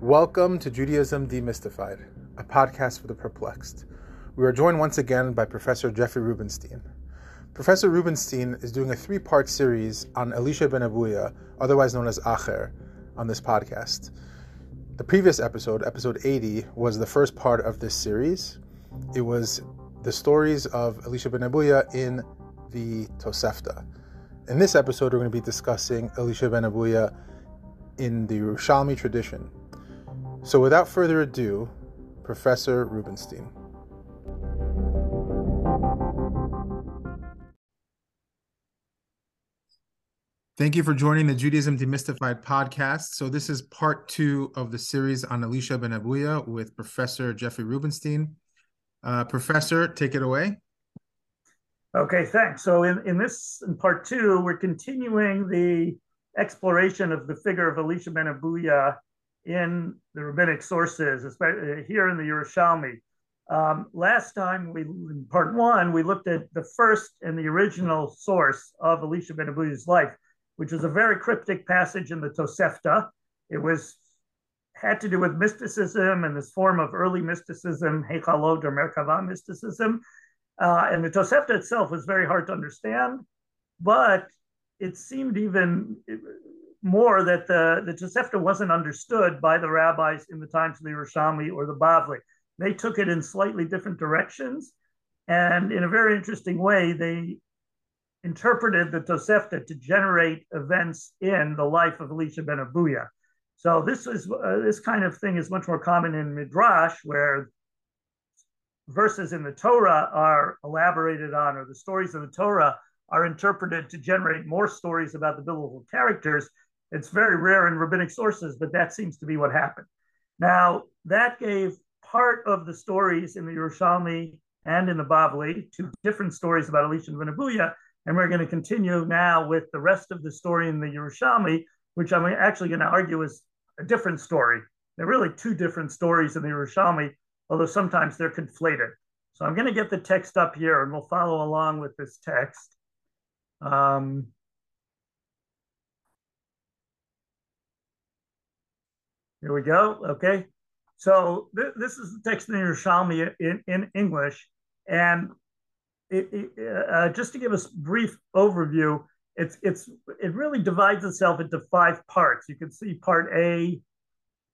Welcome to Judaism Demystified, a podcast for the perplexed. We are joined once again by Professor Jeffrey Rubenstein. Professor Rubenstein is doing a three part series on Elisha ben Abuya, otherwise known as Acher, on this podcast. The previous episode, episode 80, was the first part of this series. It was the stories of Elisha ben Abuya in the Tosefta. In this episode, we're going to be discussing Elisha ben Abuya in the Yerushalmi tradition. So, without further ado, Professor Rubenstein. Thank you for joining the Judaism Demystified podcast. So, this is part two of the series on Elisha ben Abuya with Professor Jeffrey Rubenstein. Uh, professor, take it away. Okay, thanks. So, in, in this, in part two, we're continuing the exploration of the figure of Elisha ben Abuya in the rabbinic sources, especially here in the Yerushalmi. Um, last time, we in part one, we looked at the first and the original source of Elisha ben Abuya's life, which is a very cryptic passage in the Tosefta. It was had to do with mysticism and this form of early mysticism, Hechalot or Merkava mysticism. Uh, and the Tosefta itself was very hard to understand, but it seemed even more that the, the Tosefta wasn't understood by the rabbis in the times of the Yerushalmi or the Bavli. They took it in slightly different directions. And in a very interesting way, they interpreted the Tosefta to generate events in the life of Elisha ben Abuya. So this is uh, this kind of thing is much more common in Midrash, where verses in the Torah are elaborated on, or the stories of the Torah are interpreted to generate more stories about the biblical characters. It's very rare in rabbinic sources, but that seems to be what happened. Now, that gave part of the stories in the Yerushalmi and in the Bavli, two different stories about Elisha ben Abuya, and we're going to continue now with the rest of the story in the Yerushalmi, which I'm actually going to argue is a different story. They're really two different stories in the Yerushalmi, although sometimes they're conflated. So I'm going to get the text up here and we'll follow along with this text. Um, Here we go. Okay. So th- this is the text in Yerushalmi in, in English. And it, it, uh, just to give us brief overview, it's it's it really divides itself into five parts. You can see part A.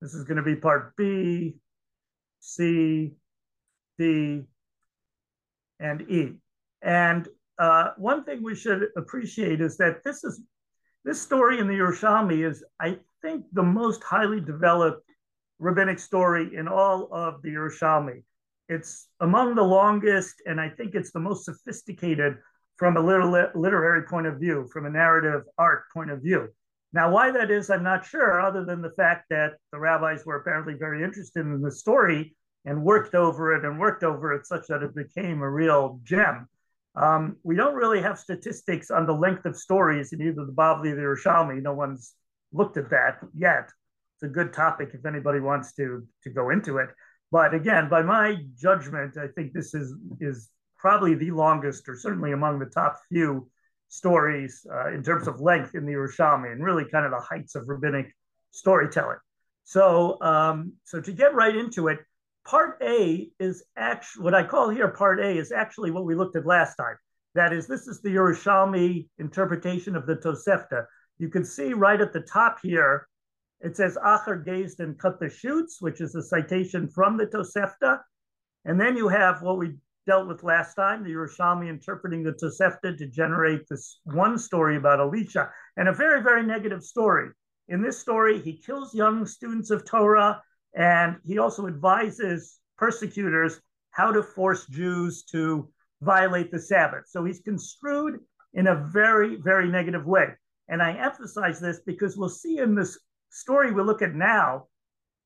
This is going to be part B, C, D, and E. And uh, one thing we should appreciate is that this is this story in the Yerushalmi is, I think, the most highly developed rabbinic story in all of the Yerushalmi. It's among the longest, and I think it's the most sophisticated from a literary point of view, from a narrative art point of view. Now, why that is, I'm not sure, other than the fact that the rabbis were apparently very interested in the story and worked over it and worked over it such that it became a real gem. Um, we don't really have statistics on the length of stories in either the Bavli or the Yerushalmi. No one's looked at that yet. It's a good topic if anybody wants to to go into it. But again, by my judgment, I think this is is probably the longest, or certainly among the top few stories uh, in terms of length in the Yerushalmi, and really kind of the heights of rabbinic storytelling. So, um, so to get right into it, Part A is actually what I call here part A is actually what we looked at last time. That is, this is the Yerushalmi interpretation of the Tosefta. You can see right at the top here, it says Acher gazed and cut the shoots, which is a citation from the Tosefta. And then you have what we dealt with last time, the Yerushalmi interpreting the Tosefta to generate this one story about Elisha, and a very, very negative story. In this story, he kills young students of Torah and he also advises persecutors how to force Jews to violate the Sabbath. So he's construed in a very, very negative way. And I emphasize this because we'll see in this story we look at now,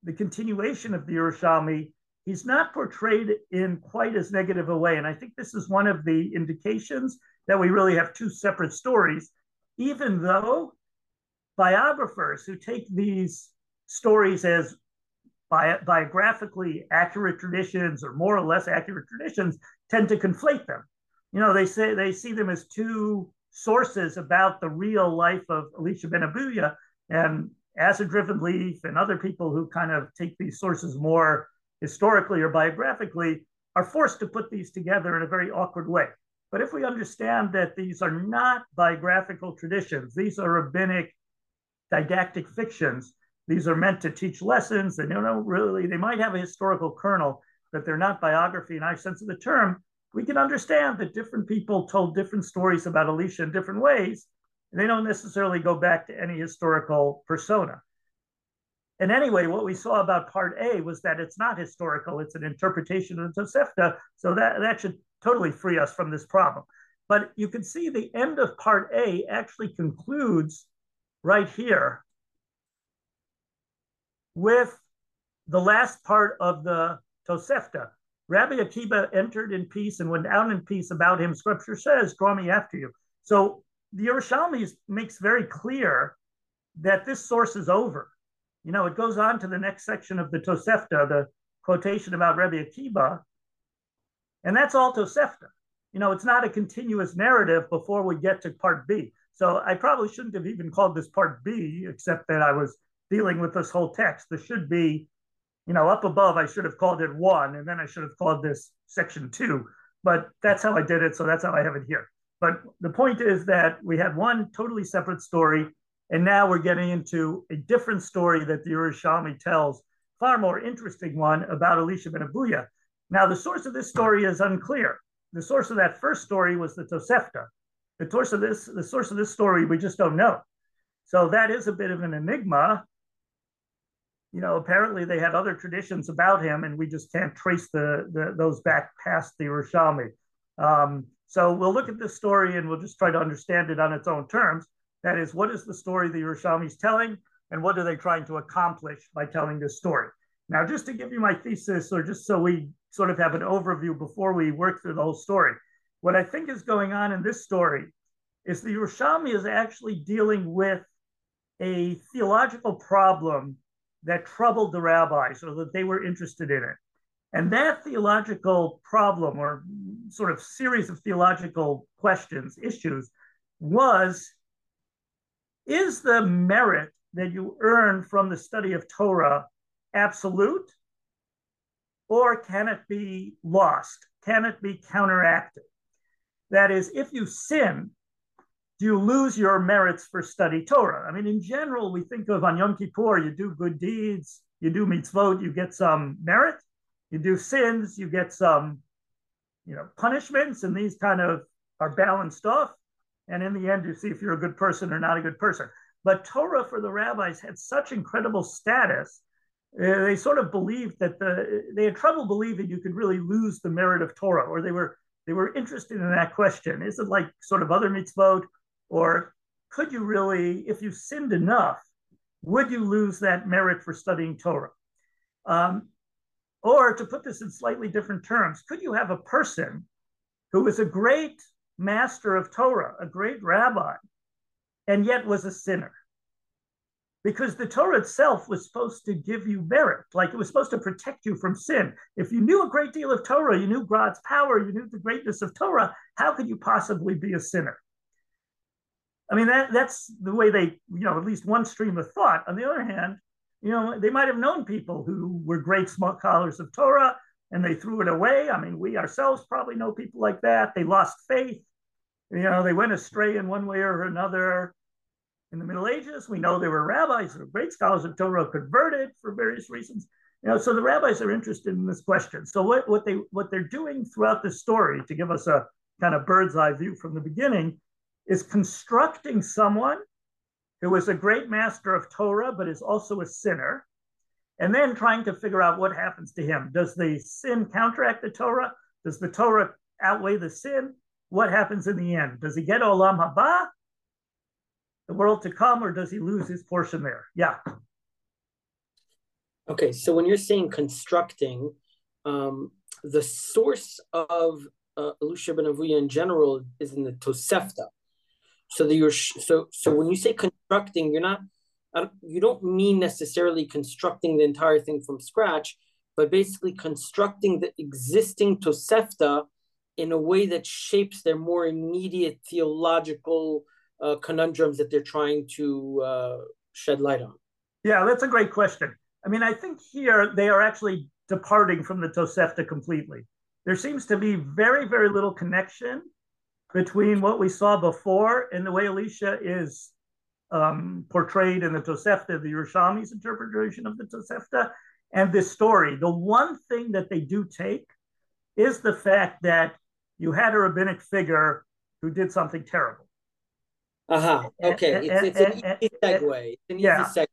the continuation of the Yerushalmi, he's not portrayed in quite as negative a way. And I think this is one of the indications that we really have two separate stories, even though biographers who take these stories as bi- biographically accurate traditions or more or less accurate traditions tend to conflate them. You know, they say they see them as two sources about the real life of Elisha ben Abuya, and As a Driven Leaf and other people who kind of take these sources more historically or biographically are forced to put these together in a very awkward way. But if we understand that these are not biographical traditions, these are rabbinic didactic fictions, these are meant to teach lessons, and you know, really, they might have a historical kernel, but they're not biography in our sense of the term. We can understand that different people told different stories about Elisha in different ways, and they don't necessarily go back to any historical persona. And anyway, what we saw about part A was that it's not historical, it's an interpretation of the Tosefta. So that, that should totally free us from this problem. But you can see the end of part A actually concludes right here with the last part of the Tosefta. Rabbi Akiba entered in peace and went out in peace about him. Scripture says, draw me after you. So the Yerushalmi makes very clear that this source is over. You know, it goes on to the next section of the Tosefta, the quotation about Rabbi Akiba, and that's all Tosefta. You know, it's not a continuous narrative before we get to part B. So I probably shouldn't have even called this part B, except that I was dealing with this whole text. There should be, you know, up above, I should have called it one, and then I should have called this section two. But that's how I did it. So that's how I have it here. But the point is that we had one totally separate story and now we're getting into a different story that the Yerushalmi tells, far more interesting one about Elisha ben Abuya. Now, the source of this story is unclear. The source of that first story was the Tosefta. The source of this, the source of this story, we just don't know. So that is a bit of an enigma. You know, apparently they had other traditions about him, and we just can't trace the, the those back past the Yerushalmi. Um, so we'll look at this story and we'll just try to understand it on its own terms. That is, what is the story the Yerushalmi is telling, and what are they trying to accomplish by telling this story? Now, just to give you my thesis, or just so we sort of have an overview before we work through the whole story, what I think is going on in this story is the Yerushalmi is actually dealing with a theological problem that troubled the rabbis, or that they were interested in it. And that theological problem, or sort of series of theological questions, issues, was is the merit that you earn from the study of Torah absolute? Or can it be lost? Can it be counteracted? That is, if you sin, do you lose your merits for study Torah? I mean, in general, we think of on Yom Kippur, you do good deeds, you do mitzvot, you get some merit. You do sins, you get some, you know, punishments, and these kind of are balanced off. And in the end, you see if you're a good person or not a good person. But Torah for the rabbis had such incredible status. Uh, they sort of believed that the they had trouble believing you could really lose the merit of Torah, or they were they were interested in that question. Is it like sort of other mitzvot, or could you really, if you sinned enough, would you lose that merit for studying Torah? Um, or to put this in slightly different terms, could you have a person who was a great master of Torah, a great rabbi, and yet was a sinner. Because the Torah itself was supposed to give you merit, like it was supposed to protect you from sin. If you knew a great deal of Torah, you knew God's power, you knew the greatness of Torah, how could you possibly be a sinner? I mean, that, that's the way they, you know, at least one stream of thought. On the other hand, you know, they might have known people who were great scholars of Torah and they threw it away. I mean, we ourselves probably know people like that. They lost faith you know, they went astray in one way or another. In the Middle Ages, we know there were rabbis who were great scholars of Torah converted for various reasons. You know, so the rabbis are interested in this question. So what, what they what they're doing throughout the story to give us a kind of bird's eye view from the beginning is constructing someone who is a great master of Torah, but is also a sinner, and then trying to figure out what happens to him. Does the sin counteract the Torah? Does the Torah outweigh the sin? what happens in the end? Does he get Olam Haba, the world to come, or does he lose his portion there? Yeah. Okay, so when you're saying constructing, um, the source of uh, Elisha ben Avuya in general is in the Tosefta. So the you're so so when you say constructing, you're not you don't mean necessarily constructing the entire thing from scratch, but basically constructing the existing Tosefta in a way that shapes their more immediate theological uh, conundrums that they're trying to uh, shed light on. Yeah, that's a great question. I mean, I think here they are actually departing from the Tosefta completely. There seems to be very, very little connection between what we saw before and the way Elisha is um, portrayed in the Tosefta, the Yerushalmi's interpretation of the Tosefta, and this story. The one thing that they do take is the fact that you had a rabbinic figure who did something terrible. Uh huh. Okay, and, it's, it's and, an easy segue. It's an yeah. easy segue.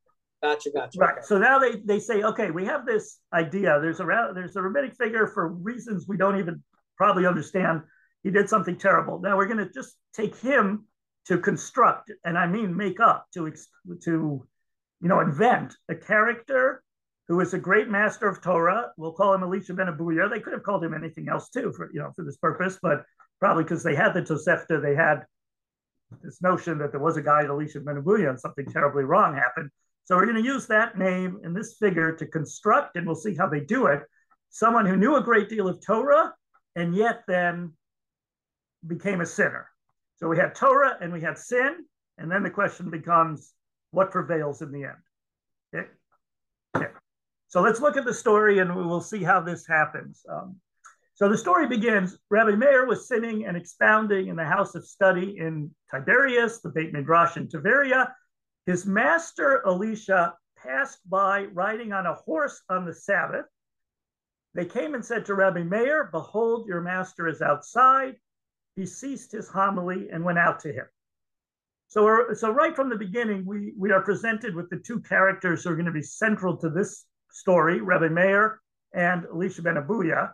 Gotcha, gotcha. Right. Okay. So now they, they say, okay, we have this idea. There's a there's a rabbinic figure for reasons we don't even probably understand. He did something terrible. Now we're going to just take him to construct, and I mean make up, to to you know invent a character who is a great master of Torah. We'll call him Elisha ben Abuya. They could have called him anything else too, for you know, for this purpose, but probably because they had the Tosefta, they had this notion that there was a guy, Elisha ben Abuya, and something terribly wrong happened. So we're going to use that name and this figure to construct, and we'll see how they do it. Someone who knew a great deal of Torah and yet then became a sinner. So we had Torah and we had sin, and then the question becomes what prevails in the end. Okay. okay. So let's look at the story and we will see how this happens. Um, so the story begins Rabbi Meir was sitting and expounding in the house of study in Tiberias, the Beit Midrash in Tiberia, his master Elisha passed by riding on a horse on the Sabbath. They came and said to Rabbi Meir, Behold, your master is outside. He ceased his homily and went out to him. So, so right from the beginning, we, we are presented with the two characters who are going to be central to this story, Rabbi Meir and Elisha ben Abuya.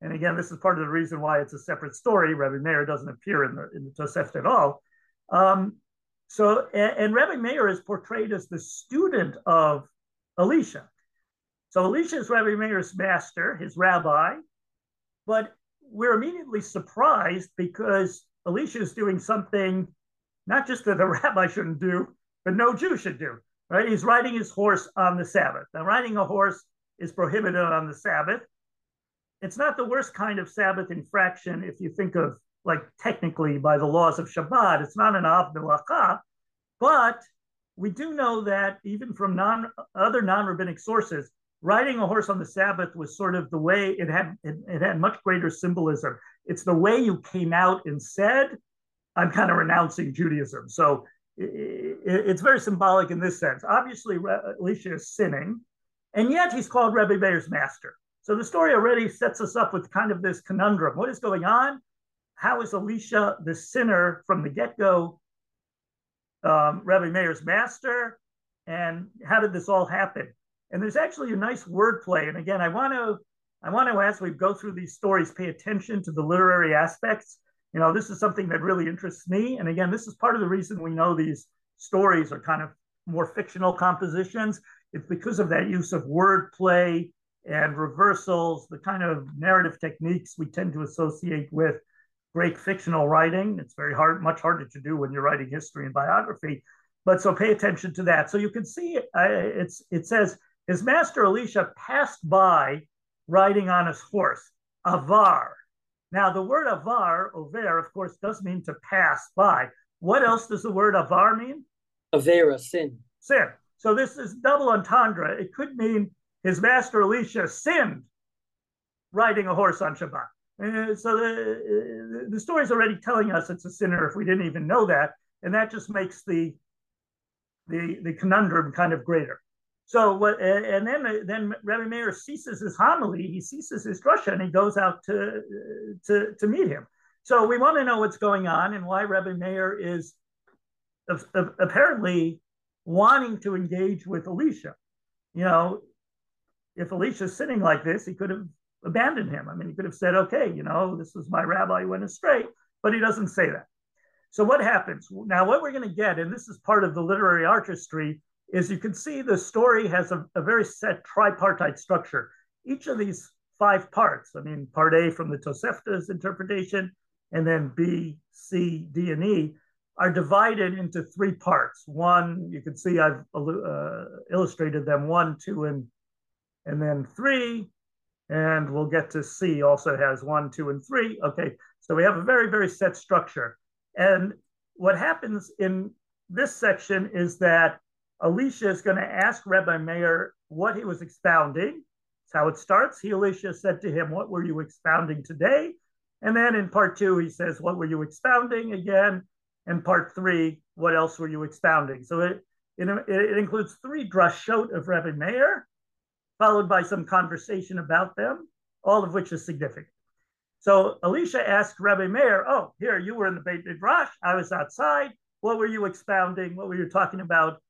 And again, this is part of the reason why it's a separate story. Rabbi Meir doesn't appear in the, in the Tosefta at all. Um, so, and, and Rabbi Meir is portrayed as the student of Elisha. So Elisha is Rabbi Meir's master, his rabbi, but we're immediately surprised because Elisha is doing something not just that a rabbi shouldn't do, but no Jew should do. Right? He's riding his horse on the Sabbath. Now, riding a horse is prohibited on the Sabbath. It's not the worst kind of Sabbath infraction if you think of like technically by the laws of Shabbat. It's not an av milacha, but we do know that even from non other non-rabbinic sources, riding a horse on the Sabbath was sort of the way it had it, it had much greater symbolism. It's the way you came out and said, "I'm kind of renouncing Judaism." So it, it, it's very symbolic in this sense. Obviously, Elisha is sinning, and yet he's called Rebbe Meir's master. So the story already sets us up with kind of this conundrum: what is going on? how is Elisha the sinner from the get go, um, Rabbi Meir's master? And how did this all happen? And there's actually a nice wordplay. And again, I want to I want to as we go through these stories, pay attention to the literary aspects. You know, this is something that really interests me. And again, this is part of the reason we know these stories are kind of more fictional compositions. It's because of that use of wordplay and reversals, the kind of narrative techniques we tend to associate with great fictional writing. It's very hard, much harder to do when you're writing history and biography. But so pay attention to that. So you can see uh, it's it says his master Elisha passed by riding on his horse, avar. Now the word avar, over, of course, does mean to pass by. What else does the word avar mean? Avera, sin. Sin. So this is double entendre. It could mean his master Elisha sinned riding a horse on Shabbat. Uh, so the, uh, the story is already telling us it's a sinner if we didn't even know that. And that just makes the, the, the conundrum kind of greater. So what, and then then Rabbi Meir ceases his homily, he ceases his drasha, and he goes out to to to meet him. So we want to know what's going on and why Rabbi Meir is apparently wanting to engage with Elisha. You know, if Elisha's sitting like this, he could have abandoned him. I mean, he could have said, okay, you know, this was my rabbi went astray, but he doesn't say that. So what happens? Now, what we're going to get, and this is part of the literary artistry, is you can see the story has a, a very set tripartite structure. Each of these five parts, I mean, part A from the Tosefta's interpretation, and then B, C, D, and E, are divided into three parts. One, you can see I've uh, illustrated them one, two, and and then three. And we'll get to C also has one, two, and three. Okay, so we have a very, very set structure. And what happens in this section is that Elisha is going to ask Rabbi Meir what he was expounding. That's how it starts. He, Elisha, said to him, What were you expounding today? And then in part two, he says, What were you expounding again? And part three, What else were you expounding? So it, it, it includes three drashot of Rabbi Meir, followed by some conversation about them, all of which is significant. So Elisha asked Rabbi Meir, Oh, here, you were in the Beit Midrash. I was outside. What were you expounding? What were you talking about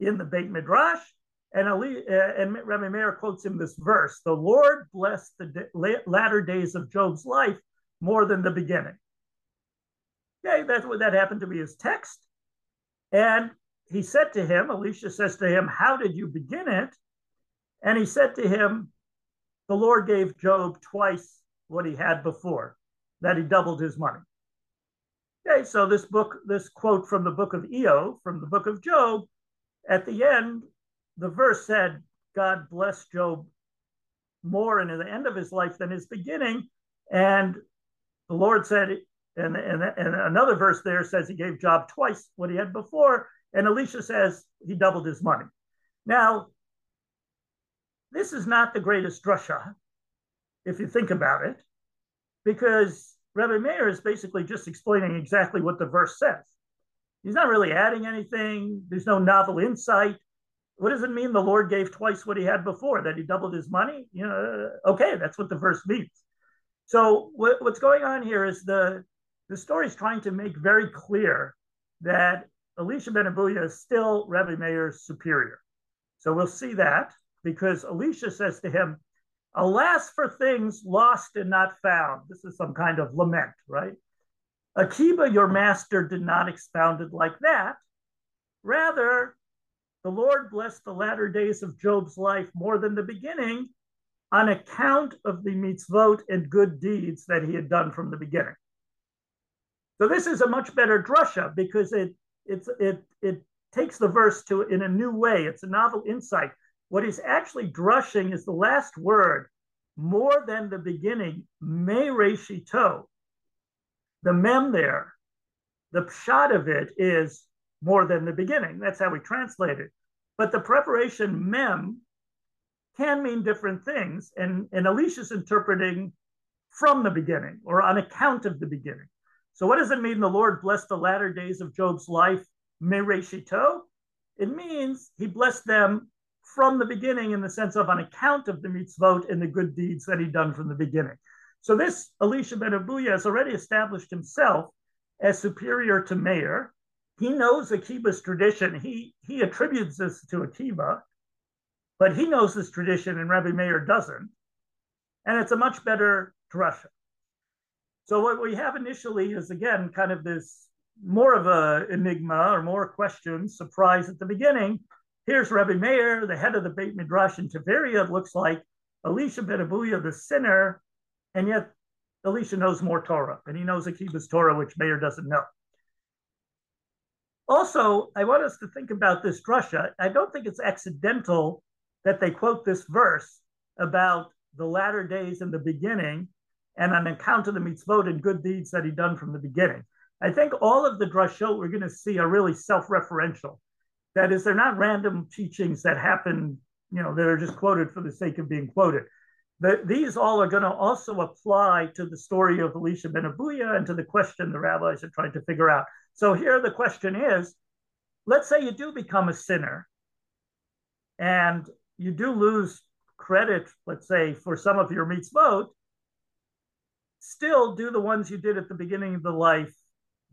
in the Beit Midrash? And, Ali, uh, and Rabbi Meir quotes him this verse The Lord blessed the latter days of Job's life more than the beginning. Okay, that's what that happened to be his text. And he said to him, Elisha says to him, How did you begin it? And he said to him, The Lord gave Job twice what he had before, that he doubled his money. Okay, so this book, this quote from the book of Eo, from the book of Job, at the end, the verse said, God blessed Job more in the end of his life than his beginning. And the Lord said, and, and, and another verse there says he gave Job twice what he had before. And Elisha says he doubled his money. Now, this is not the greatest drasha, if you think about it, because Rabbi Meir is basically just explaining exactly what the verse says. He's not really adding anything. There's no novel insight. What does it mean the Lord gave twice what he had before? That he doubled his money? You know, uh, okay, that's what the verse means. So what, what's going on here is the the story is trying to make very clear that Elisha ben Abuya is still Rabbi Meir's superior. So we'll see that because Elisha says to him, Alas for things lost and not found. This is some kind of lament, right? Akiba, your master, did not expound it like that. Rather, the Lord blessed the latter days of Job's life more than the beginning on account of the mitzvot and good deeds that he had done from the beginning. So this is a much better drasha because it it's it it takes the verse to in a new way. It's a novel insight. What he's actually drushing is the last word, more than the beginning, me reshito. The mem there, the pshat of it is more than the beginning. That's how we translate it. But the preposition mem can mean different things. And, and Elisha's interpreting from the beginning or on account of the beginning. So what does it mean the Lord blessed the latter days of Job's life, mereshito? It means he blessed them from the beginning in the sense of on account of the mitzvot and the good deeds that he'd done from the beginning. So this Elisha ben Abuya has already established himself as superior to Meir. He knows Akiba's tradition. He, he attributes this to Akiba, but he knows this tradition and Rabbi Meir doesn't. And it's a much better drasha. So what we have initially is again kind of this more of a enigma or more questions, surprise at the beginning. Here's Rabbi Meir, the head of the Beit Midrash in Tiberia. It looks like Elisha ben Abuya, the sinner, and yet Elisha knows more Torah, and he knows Akiba's Torah, which Meir doesn't know. Also, I want us to think about this drasha. I don't think it's accidental that they quote this verse about the latter days and the beginning and on account of the mitzvot and good deeds that he done from the beginning. I think all of the drashot we're going to see are really self-referential. That is, they're not random teachings that happen, you know, that are just quoted for the sake of being quoted. The, these all are going to also apply to the story of Elisha ben Abuya and to the question the rabbis are trying to figure out. So here the question is, let's say you do become a sinner and you do lose credit, let's say, for some of your mitzvot, still do the ones you did at the beginning of the life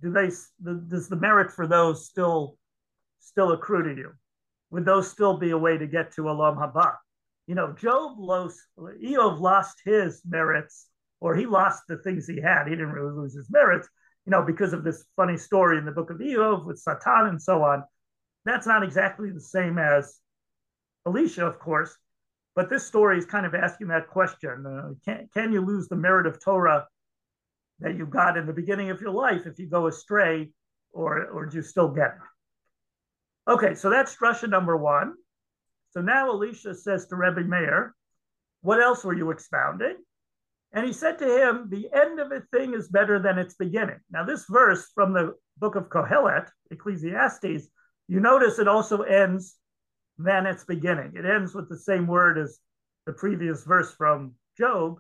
do they does the merit for those still still accrue to you would those still be a way to get to olam haba you know job lost Eov lost his merits or he lost the things he had he didn't really lose his merits you know because of this funny story in the book of Eov with satan and so on that's not exactly the same as elisha of course but this story is kind of asking that question uh, can, can you lose the merit of Torah that you got in the beginning of your life if you go astray, or, or do you still get it? Okay, so that's drasha number one. So now Elisha says to Rebbe Meir, What else were you expounding? And he said to him, The end of a thing is better than its beginning. Now, this verse from the book of Kohelet, Ecclesiastes, You notice it also ends than its beginning. It ends with the same word as the previous verse from Job.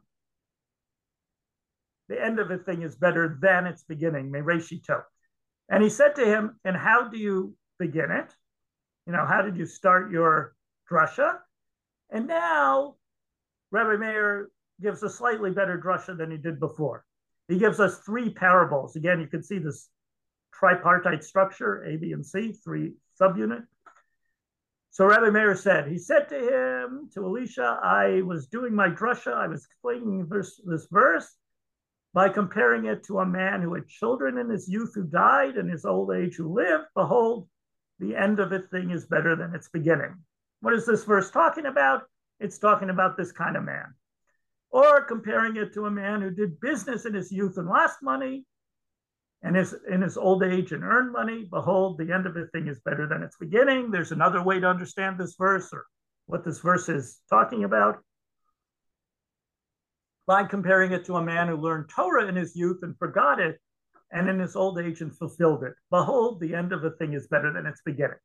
The end of a thing is better than its beginning, mereshito. And he said to him, And how do you begin it? You know, how did you start your drasha? And now Rabbi Meir gives a slightly better drasha than he did before. He gives us three parables. Again, you can see this tripartite structure, A, B, and C, three subunit. So Rabbi Meir said, he said to him, to Elisha, I was doing my drasha, I was explaining this, this verse by comparing it to a man who had children in his youth who died and his old age who lived. Behold, the end of a thing is better than its beginning. What is this verse talking about? It's talking about this kind of man. Or comparing it to a man who did business in his youth and lost money, and is in his old age and earned money. Behold, the end of a thing is better than its beginning. There's another way to understand this verse or what this verse is talking about. By comparing it to a man who learned Torah in his youth and forgot it, and in his old age and fulfilled it. Behold, the end of a thing is better than its beginning.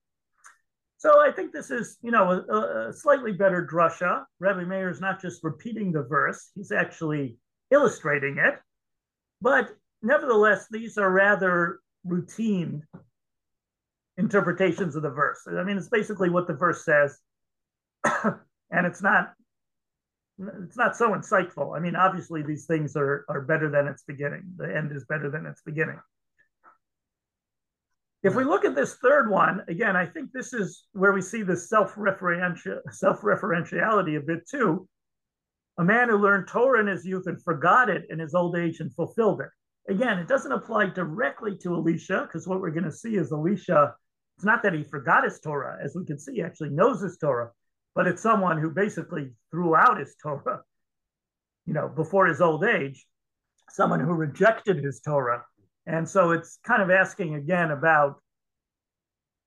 So I think this is, you know, a, a slightly better drasha. Rabbi Meir is not just repeating the verse; he's actually illustrating it. But nevertheless, these are rather routine interpretations of the verse. I mean, it's basically what the verse says, and it's not it's not so insightful. I mean, obviously these things are are better than its beginning. The end is better than its beginning. If we look at this third one, again, I think this is where we see the self-referential self-referentiality a bit too. A man who learned Torah in his youth and forgot it in his old age and fulfilled it. Again, it doesn't apply directly to Elisha, because what we're going to see is Elisha, it's not that he forgot his Torah, as we can see, he actually knows his Torah, but it's someone who basically threw out his Torah, you know, before his old age, someone who rejected his Torah. And so it's kind of asking again about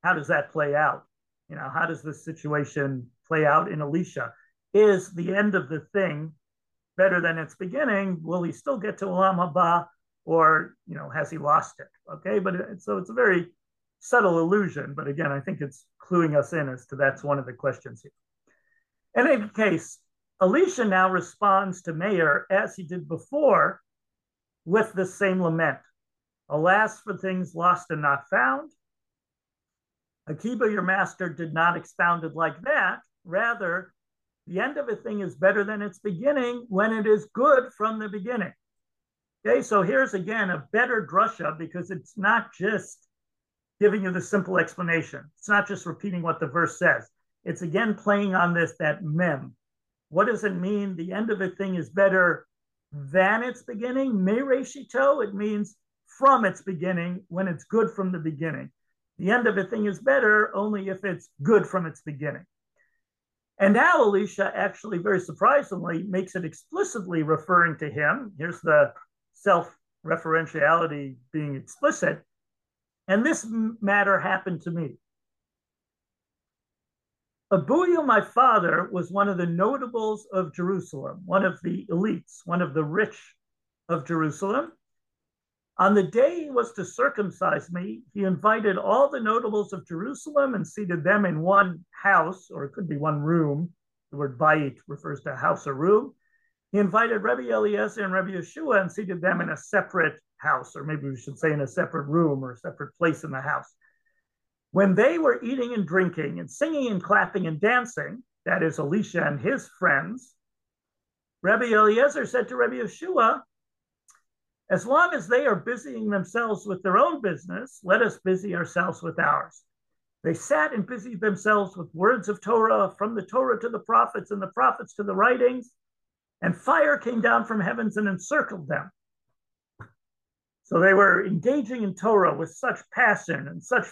how does that play out? You know, how does this situation play out in Elisha? Is the end of the thing better than its beginning? Will he still get to Olam Haba? or you know has he lost it okay but it, so it's a very subtle illusion but again i think it's cluing us in as to that's one of the questions here in any case Elisha now responds to Meir as he did before with the same lament alas for things lost and not found akiba your master did not expound it like that rather the end of a thing is better than its beginning when it is good from the beginning Okay, so here's again a better drasha because it's not just giving you the simple explanation. It's not just repeating what the verse says. It's again playing on this that mem. What does it mean? The end of a thing is better than its beginning. Mereshito, it means from its beginning when it's good from the beginning. The end of a thing is better only if it's good from its beginning. And now Elisha actually, very surprisingly, makes it explicitly referring to him. Here's the self referentiality being explicit. And this matter happened to me. Abuya, my father, was one of the notables of Jerusalem, one of the elites, one of the rich of Jerusalem. On the day he was to circumcise me, he invited all the notables of Jerusalem and seated them in one house, or it could be one room. The word bayit refers to house or room. He invited Rabbi Eliezer and Rabbi Yeshua and seated them in a separate house, or maybe we should say in a separate room or a separate place in the house. When they were eating and drinking and singing and clapping and dancing, that is Elisha and his friends, Rabbi Eliezer said to Rabbi Yeshua, as long as they are busying themselves with their own business, let us busy ourselves with ours. They sat and busied themselves with words of Torah, from the Torah to the prophets, and the prophets to the writings and fire came down from heavens and encircled them. So they were engaging in Torah with such passion and such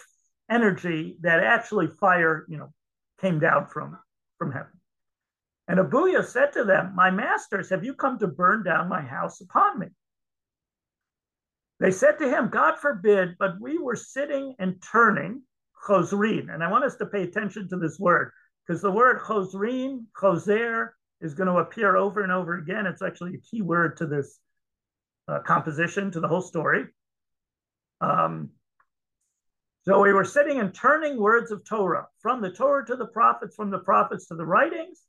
energy that actually fire, you know, came down from, from heaven. And Abuya said to them, My masters, have you come to burn down my house upon me? They said to him, God forbid, but we were sitting and turning, chosrin. And I want us to pay attention to this word, because the word chosrin, choser, is going to appear over and over again. It's actually a key word to this uh, composition, to the whole story. Um, So we were sitting and turning words of Torah from the Torah to the prophets, from the prophets to the writings.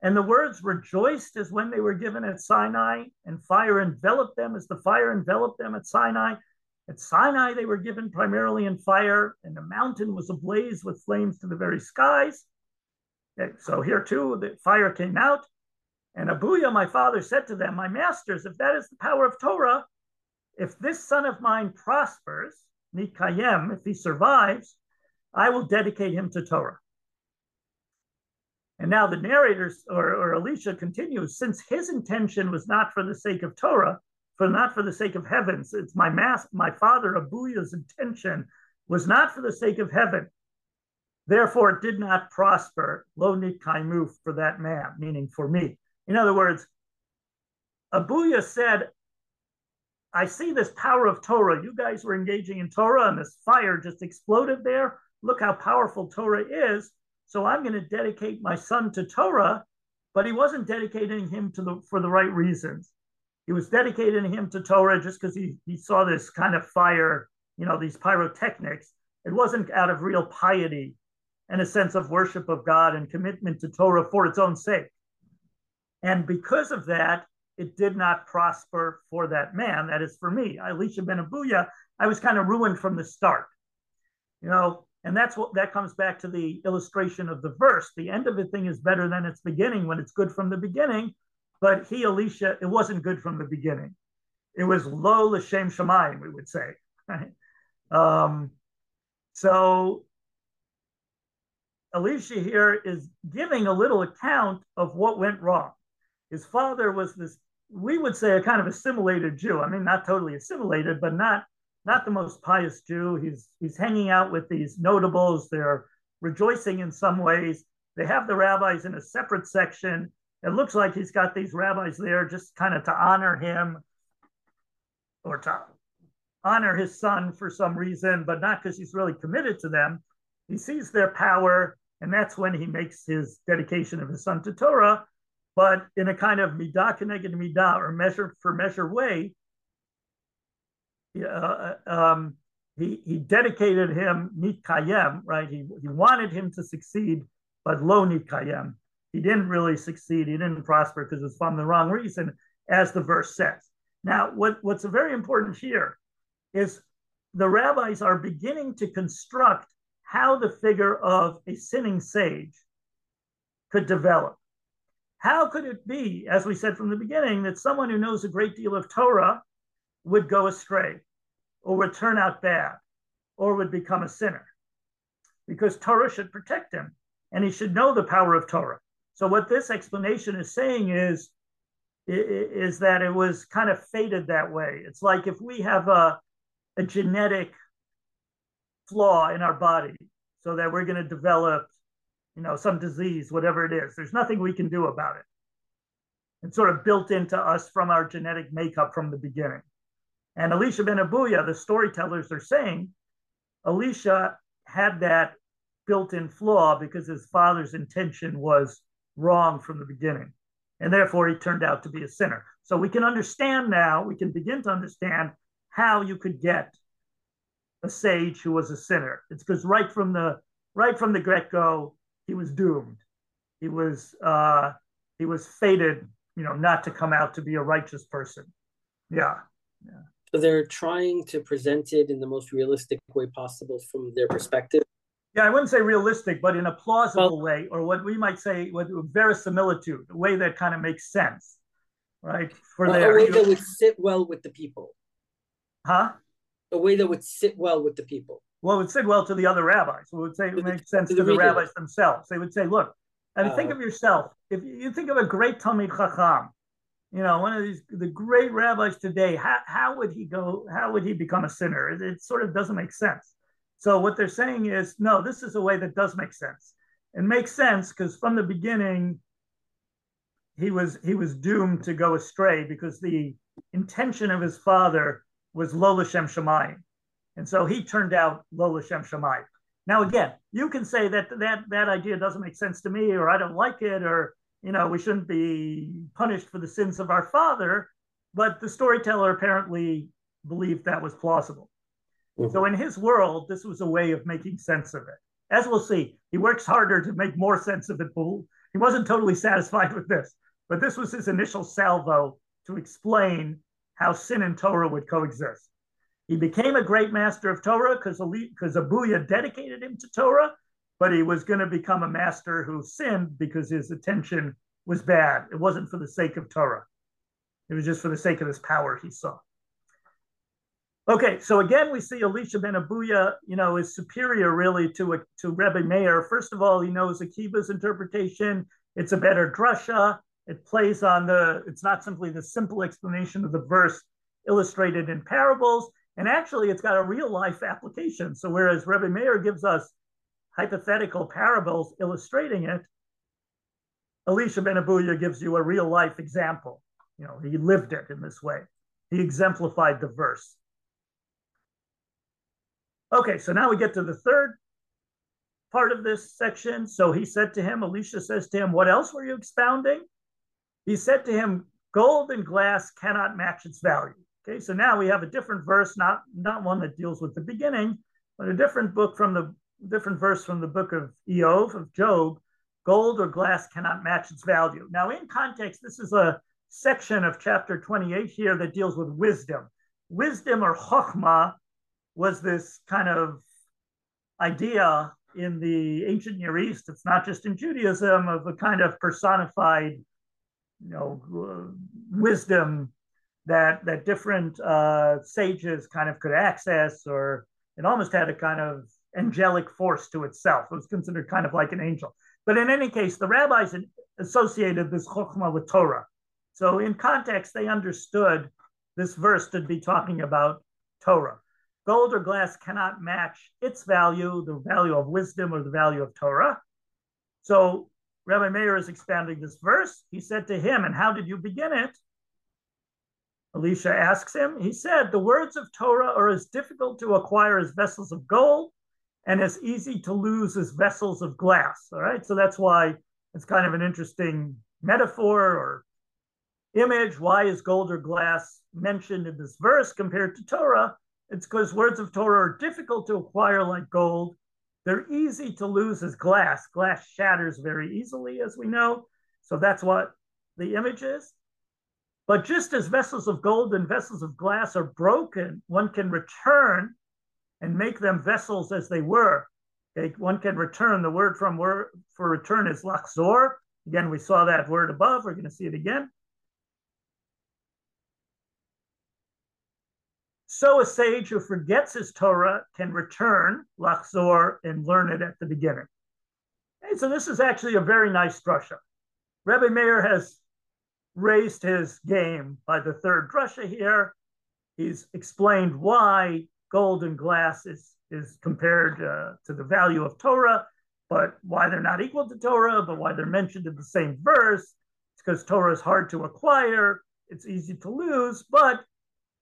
And the words rejoiced as when they were given at Sinai, and fire enveloped them as the fire enveloped them at Sinai. At Sinai, they were given primarily in fire, and the mountain was ablaze with flames to the very skies. Okay, so here too, the fire came out. And Abuya, my father, said to them, My masters, if that is the power of Torah, if this son of mine prospers, Nikayem, if he survives, I will dedicate him to Torah. And now the narrator or, or Elisha continues, since his intention was not for the sake of Torah, for not for the sake of heavens. It's my mass, my father Abuya's intention was not for the sake of heaven. Therefore, it did not prosper, lo nit kaimu, for that man, meaning for me. In other words, Abuya said, I see this power of Torah. You guys were engaging in Torah, and this fire just exploded there. Look how powerful Torah is. So I'm going to dedicate my son to Torah, but he wasn't dedicating him to the for the right reasons. He was dedicating him to Torah just because he, he saw this kind of fire, you know, these pyrotechnics. It wasn't out of real piety and a sense of worship of God and commitment to Torah for its own sake. And because of that, it did not prosper for that man. That is for me, Elisha ben Abuya. I was kind of ruined from the start, you know. And that's what that comes back to the illustration of the verse. The end of a thing is better than its beginning when it's good from the beginning. But he, Elisha, it wasn't good from the beginning. It was lo l'shem shemayim, we would say. Um, so Elisha here is giving a little account of what went wrong. His father was this we would say a kind of assimilated Jew. I mean, not totally assimilated, but not not the most pious Jew. He's he's hanging out with these notables. They're rejoicing in some ways. They have the rabbis in a separate section. It looks like he's got these rabbis there just kind of to honor him or to honor his son for some reason, but not because he's really committed to them. He sees their power, and that's when he makes his dedication of his son to Torah but in a kind of midah connected midah or measure for measure way, uh, um, he, he dedicated him nit kayem, right? He, he wanted him to succeed, but lo nitkayem. He didn't really succeed. He didn't prosper because it's from the wrong reason, as the verse says. Now, what, what's very important here is the rabbis are beginning to construct how the figure of a sinning sage could develop. How could it be, as we said from the beginning, that someone who knows a great deal of Torah would go astray or would turn out bad or would become a sinner? Because Torah should protect him and he should know the power of Torah. So, what this explanation is saying is, is that it was kind of fated that way. It's like if we have a, a genetic flaw in our body, so that we're going to develop you know, some disease, whatever it is. There's nothing we can do about it. It's sort of built into us from our genetic makeup from the beginning. And Elisha ben Abuya, the storytellers are saying, Elisha had that built-in flaw because his father's intention was wrong from the beginning. And therefore he turned out to be a sinner. So we can understand now, we can begin to understand how you could get a sage who was a sinner. It's because right from the right from the get-go, he was doomed. He was uh, he was fated, you know, not to come out to be a righteous person. Yeah. yeah. So they're trying to present it in the most realistic way possible from their perspective. Yeah, I wouldn't say realistic, but in a plausible well, way, or what we might say with verisimilitude, a way that kind of makes sense, right? For their, a way that would sit well with the people. Huh? A way that would sit well with the people. Well, it would sit well to the other rabbis. It would say it makes sense to, to the, the rabbis themselves. They would say, look, and uh, think of yourself. If you think of a great Talmid Chacham, you know, one of these the great rabbis today, how, how would he go? How would he become a sinner? It, it sort of doesn't make sense. So what they're saying is, no, this is a way that does make sense. It makes sense because from the beginning, he was he was doomed to go astray because the intention of his father was lo l'shem shemayim. And so he turned out Lo L'Shem Shammai. Now, again, you can say that, that that idea doesn't make sense to me, or I don't like it, or, you know, we shouldn't be punished for the sins of our father. But the storyteller apparently believed that was plausible. Mm-hmm. So in his world, this was a way of making sense of it. As we'll see, he works harder to make more sense of it. He wasn't totally satisfied with this, but this was his initial salvo to explain how sin and Torah would coexist. He became a great master of Torah because Abuya dedicated him to Torah, but he was going to become a master who sinned because his attention was bad. It wasn't for the sake of Torah. It was just for the sake of this power he saw. Okay, so again, we see Elisha ben Abuya, you know, is superior really to a, to Rebbe Meir. First of all, he knows Akiva's interpretation. It's a better drasha. It plays on the, it's not simply the simple explanation of the verse illustrated in parables. And actually, it's got a real life application. So whereas Rebbe Meir gives us hypothetical parables illustrating it, Elisha ben Abuya gives you a real life example. You know, he lived it in this way. He exemplified the verse. Okay, so now we get to the third part of this section. So he said to him, Elisha says to him, What else were you expounding? He said to him, Gold and glass cannot match its value. Okay, so now we have a different verse, not, not one that deals with the beginning, but a different book from the different verse from the book of Iyov, of Job. Gold or glass cannot match its value. Now, in context, this is a section of chapter 28 here that deals with wisdom. Wisdom or chokhmah was this kind of idea in the ancient Near East. It's not just in Judaism of a kind of personified, you know, uh, wisdom that that different uh, sages kind of could access, or it almost had a kind of angelic force to itself. It was considered kind of like an angel. But in any case, the rabbis associated this chokhmah with Torah. So in context, they understood this verse to be talking about Torah. Gold or glass cannot match its value, the value of wisdom or the value of Torah. So Rabbi Meir is expanding this verse. He said to him, And how did you begin it? Elisha asks him. He said, The words of Torah are as difficult to acquire as vessels of gold and as easy to lose as vessels of glass. All right. So that's why it's kind of an interesting metaphor or image. Why is gold or glass mentioned in this verse compared to Torah? It's because words of Torah are difficult to acquire like gold. They're easy to lose as glass. Glass shatters very easily, as we know. So that's what the image is. But just as vessels of gold and vessels of glass are broken, one can return and make them vessels as they were. Okay? One can return. The word from word for return is lachzor. Again, we saw that word above. We're going to see it again. So a sage who forgets his Torah can return, lachzor, and learn it at the beginning. And so this is actually a very nice drasha. Rebbe Meir has raised his game by the third drasha here. He's explained why gold and glass is, is compared uh, to the value of Torah, but why they're not equal to Torah, but why they're mentioned in the same verse. It's because Torah is hard to acquire, it's easy to lose, but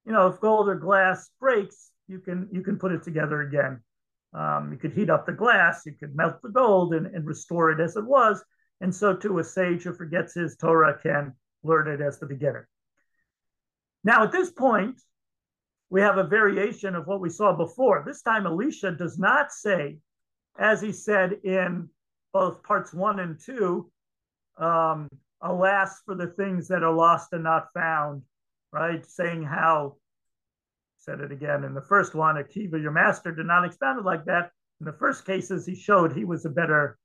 you know, if gold or glass breaks, you can you can put it together again. Um, you could heat up the glass, you could melt the gold and, and restore it as it was. And so too, a sage who forgets his Torah can learn it as the beginner. Now, at this point, we have a variation of what we saw before. This time, Elisha does not say, as he said in both parts one and two, um, alas for the things that are lost and not found, right? Saying how, said it again in the first one, Akiva, your master, did not expound it like that. In the first cases, he showed he was a better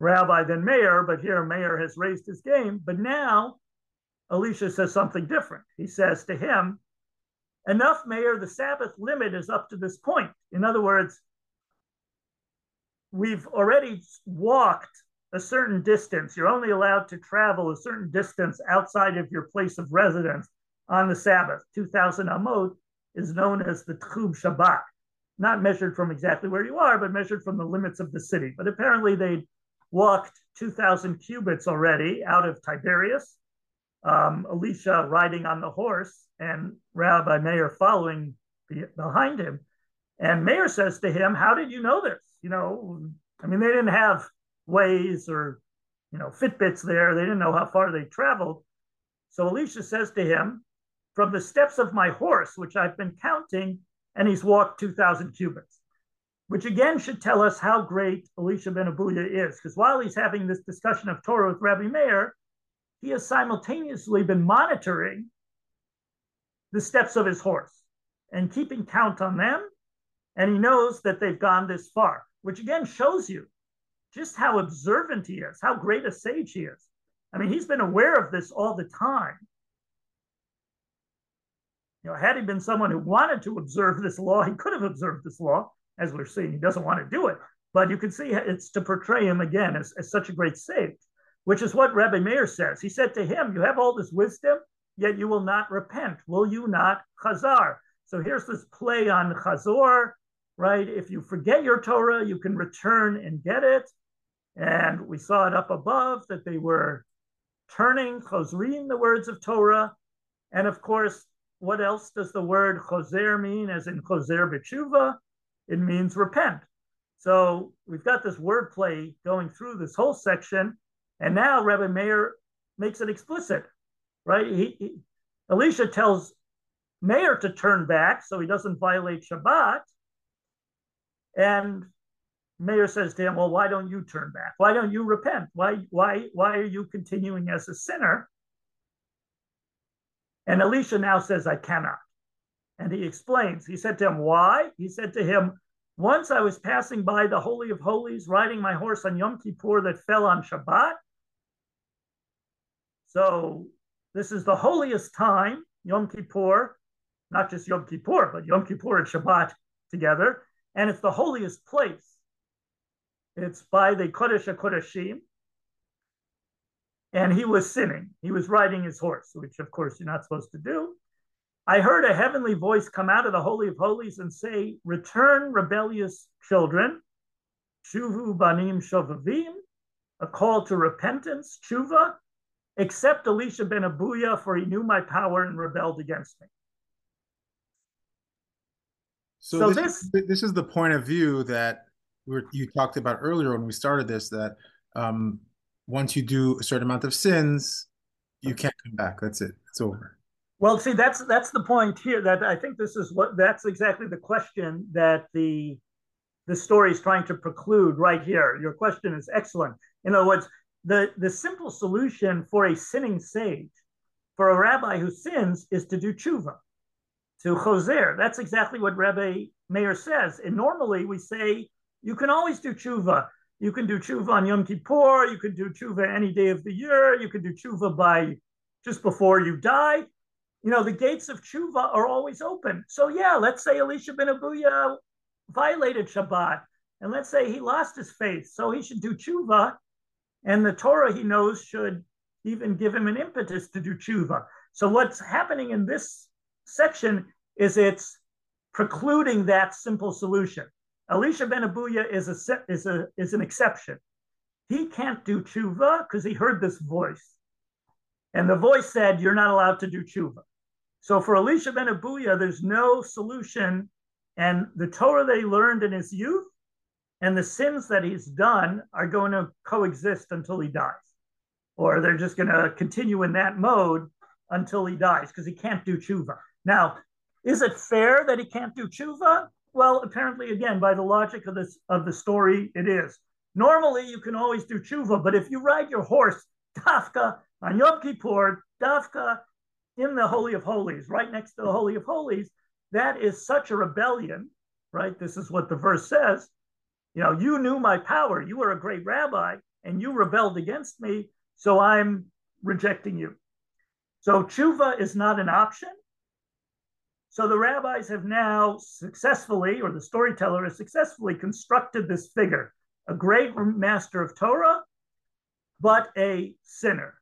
rabbi than Meir, but here Meir has raised his game. But now Elisha says something different. He says to him, Enough, Meir, the Sabbath limit is up to this point. In other words, we've already walked a certain distance. You're only allowed to travel a certain distance outside of your place of residence on the Sabbath. 2000 Amot is known as the Tchum Shabbat, not measured from exactly where you are, but measured from the limits of the city. But apparently they walked 2,000 cubits already out of Tiberias. Um, Elisha riding on the horse and Rabbi Meir following behind him. And Meir says to him, How did you know this? You know, I mean, they didn't have ways or, you know, Fitbits there. They didn't know how far they traveled. So Elisha says to him, from the steps of my horse, which I've been counting, and he's walked 2,000 cubits, which again should tell us how great Elisha ben Abuya is. Because while he's having this discussion of Torah with Rabbi Meir, he has simultaneously been monitoring the steps of his horse and keeping count on them. And he knows that they've gone this far, which again shows you just how observant he is, how great a sage he is. I mean, he's been aware of this all the time. You know, had he been someone who wanted to observe this law, he could have observed this law. As we're seeing, he doesn't want to do it. But you can see it's to portray him again as, as such a great sage, which is what Rabbi Meir says. He said to him, You have all this wisdom, yet you will not repent. Will you not chazar? So here's this play on chazor, right? If you forget your Torah, you can return and get it. And we saw it up above that they were turning, chosreeing the words of Torah. And of course, what else does the word choser mean, as in choser b'tshuva? It means repent. So we've got this wordplay going through this whole section. And now Rabbi Meir makes it explicit, right? He, he, Elisha tells Meir to turn back so he doesn't violate Shabbat. And Meir says to him, Well, why don't you turn back? Why don't you repent? Why, why, why are you continuing as a sinner? And Elisha now says, I cannot. And he explains. He said to him, Why? He said to him, Once I was passing by the Holy of Holies, riding my horse on Yom Kippur that fell on Shabbat. So this is the holiest time, Yom Kippur, not just Yom Kippur, but Yom Kippur and Shabbat together. And it's the holiest place. It's by the Kodesh HaKodeshim. And he was sinning. He was riding his horse, which of course you're not supposed to do. I heard a heavenly voice come out of the Holy of Holies and say, Return, rebellious children, Shuvu Banim Shovavim, a call to repentance, Tshuva, except Elisha ben Abuya, for he knew my power and rebelled against me. So, so this, this, this is the point of view that we you talked about earlier when we started this that um, once you do a certain amount of sins, you can't come back. That's it. It's over. Well, see, that's that's the point here. That I think this is what that's exactly the question that the the story is trying to preclude right here. Your question is excellent. In other words, the the simple solution for a sinning sage, for a rabbi who sins, is to do tshuva, to choser. That's exactly what Rabbi Meir says. And normally we say you can always do tshuva. You can do tshuva on Yom Kippur. You can do tshuva any day of the year. You can do tshuva by just before you die. You know, the gates of tshuva are always open. So, yeah, let's say Elisha ben Abuya violated Shabbat, and let's say he lost his faith. So he should do tshuva, and the Torah he knows should even give him an impetus to do tshuva. So, what's happening in this section is it's precluding that simple solution. Elisha ben Abuya is a is a is an exception. He can't do tshuva because he heard this voice, and the voice said, "You're not allowed to do tshuva." So for Elisha ben Abuya, there's no solution, and the Torah that he learned in his youth and the sins that he's done are going to coexist until he dies, or they're just going to continue in that mode until he dies because he can't do tshuva. Now, is it fair that he can't do tshuva? Well, apparently, again, by the logic of this of the story, it is. Normally, you can always do tshuva, but if you ride your horse dafka on Yom Kippur, dafka in the Holy of Holies, right next to the Holy of Holies, that is such a rebellion, right? This is what the verse says. You know, you knew my power. You were a great rabbi, and you rebelled against me, so I'm rejecting you. So tshuva is not an option. So the rabbis have now successfully, or the storyteller has successfully constructed this figure, a great master of Torah, but a sinner.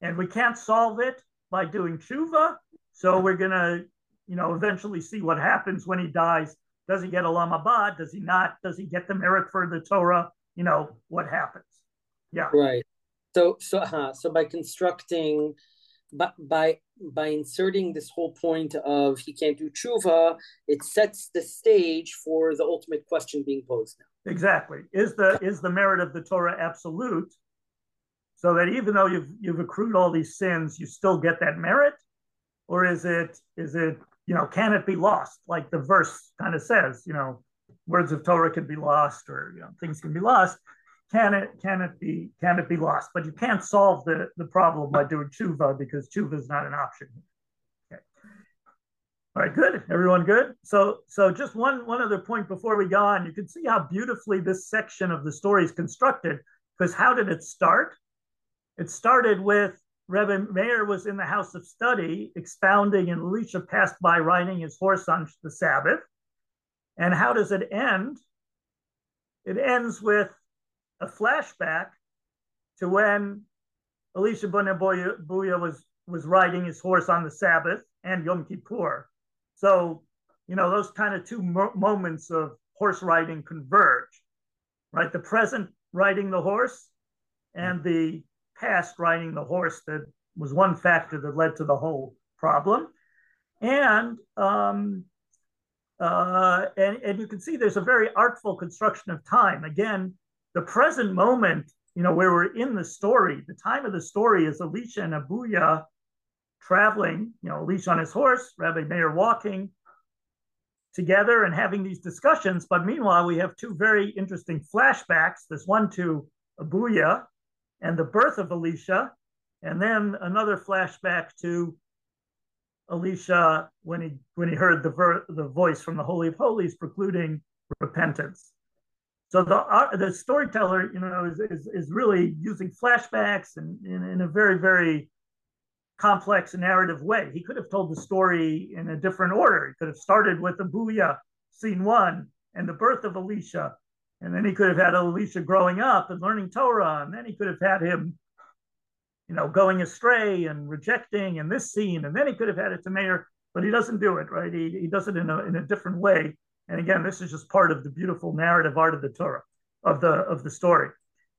And we can't solve it by doing tshuva. So we're going to, you know, eventually see what happens when he dies. Does he get Olam Haba? Does he not? Does he get the merit for the Torah? You know, what happens? Yeah. Right. So, so, uh, so by constructing by, by by inserting this whole point of he can't do tshuva, it sets the stage for the ultimate question being posed now. Exactly. Is the is the merit of the Torah absolute? So that even though you've you've accrued all these sins, you still get that merit? Or is it is it you know, can it be lost? Like the verse kind of says, you know, words of Torah can be lost, or you know, things can be lost. Can it can it be can it be lost? But you can't solve the the problem by doing tshuva because tshuva is not an option. Okay. All right, good. Everyone good? So so just one one other point before we go on. You can see how beautifully this section of the story is constructed. Because how did it start? It started with Rebbe Meir was in the house of study expounding, and Elisha passed by riding his horse on the Sabbath. And how does it end? It ends with a flashback to when Elisha ben was, was riding his horse on the Sabbath and Yom Kippur. So, you know, those kind of two mo- moments of horse riding converge, right? The present riding the horse and the past riding the horse that was one factor that led to the whole problem. And um, uh, and, and you can see there's a very artful construction of time. Again, the present moment, you know, where we're in the story, the time of the story is Elisha and Abuya traveling, you know, Elisha on his horse, Rabbi Meir walking together and having these discussions. But meanwhile, we have two very interesting flashbacks. There's one to Abuya and the birth of Elisha, and then another flashback to Elisha when he when he heard the ver- the voice from the Holy of Holies precluding repentance. So the uh, the storyteller, you know, is, is, is really using flashbacks and in, in a very very complex narrative way. He could have told the story in a different order. He could have started with Abuya, scene one, and the birth of Elisha, and then he could have had Elisha growing up and learning Torah, and then he could have had him, you know, going astray and rejecting in this scene, and then he could have had it to Meir, but he doesn't do it, right? He, he does it in a, in a different way. And again, this is just part of the beautiful narrative art of the Torah, of the of the story.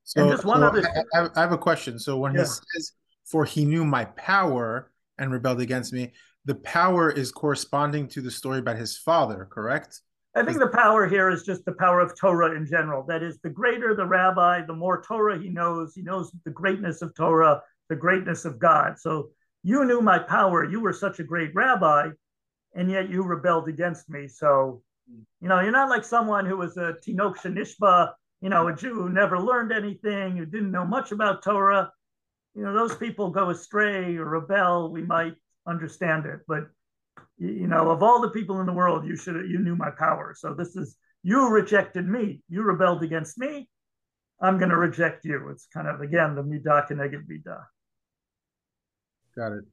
So, and just one so other I, I, have a question. So when yeah. he says, "For he knew my power and rebelled against me," the power is corresponding to the story about his father, correct? I think the power here is just the power of Torah in general. That is, the greater the rabbi, the more Torah he knows. He knows the greatness of Torah, the greatness of God. So you knew my power. You were such a great rabbi, and yet you rebelled against me. So, you know, you're not like someone who was a Tinok Shanishba, you know, a Jew who never learned anything, who didn't know much about Torah. You know, those people go astray or rebel. We might understand it, but you know, of all the people in the world, you should you knew my power. So this is you rejected me. You rebelled against me. I'm going to reject you. It's kind of again the midah keneged midah. Got it.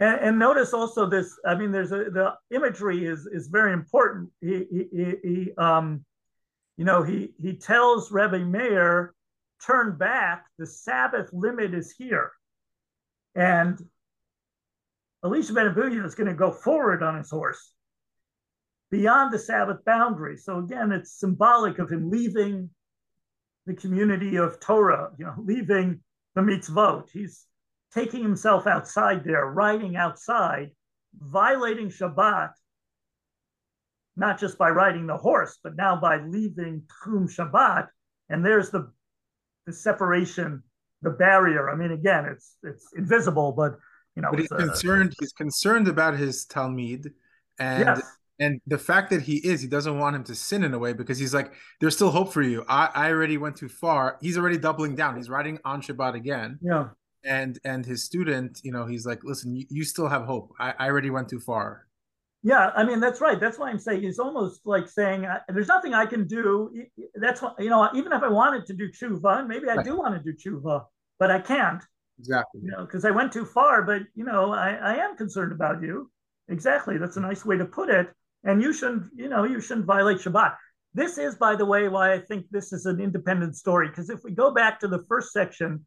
And, and, notice also this. I mean, there's a the imagery is is very important. He he, he um, you know, he he tells Rebbe Meir, turn back. The Sabbath limit is here, and Elisha ben Abuya is going to go forward on his horse beyond the Sabbath boundary. So again, it's symbolic of him leaving the community of Torah, you know, leaving the mitzvot. He's taking himself outside there, riding outside, violating Shabbat, not just by riding the horse, but now by leaving Tchum Shabbat. And there's the the separation, the barrier. I mean, again, it's it's invisible, but you know, but he's concerned. he's concerned about his Talmid, and yes. and the fact that he is, he doesn't want him to sin in a way because he's like, there's still hope for you. I, I already went too far. He's already doubling down. He's riding on Shabbat again. Yeah. And and his student, you know, he's like, listen, you, you still have hope. I, I already went too far. Yeah, I mean that's right. That's why I'm saying he's almost like saying there's nothing I can do. That's what you know. Even if I wanted to do tshuva, maybe I right. do want to do tshuva, but I can't Exactly. You know, because I went too far, but you know, I, I am concerned about you. Exactly. That's a mm. nice way to put it. And you shouldn't, you know, you shouldn't violate Shabbat. This is, by the way, why I think this is an independent story. Because if we go back to the first section,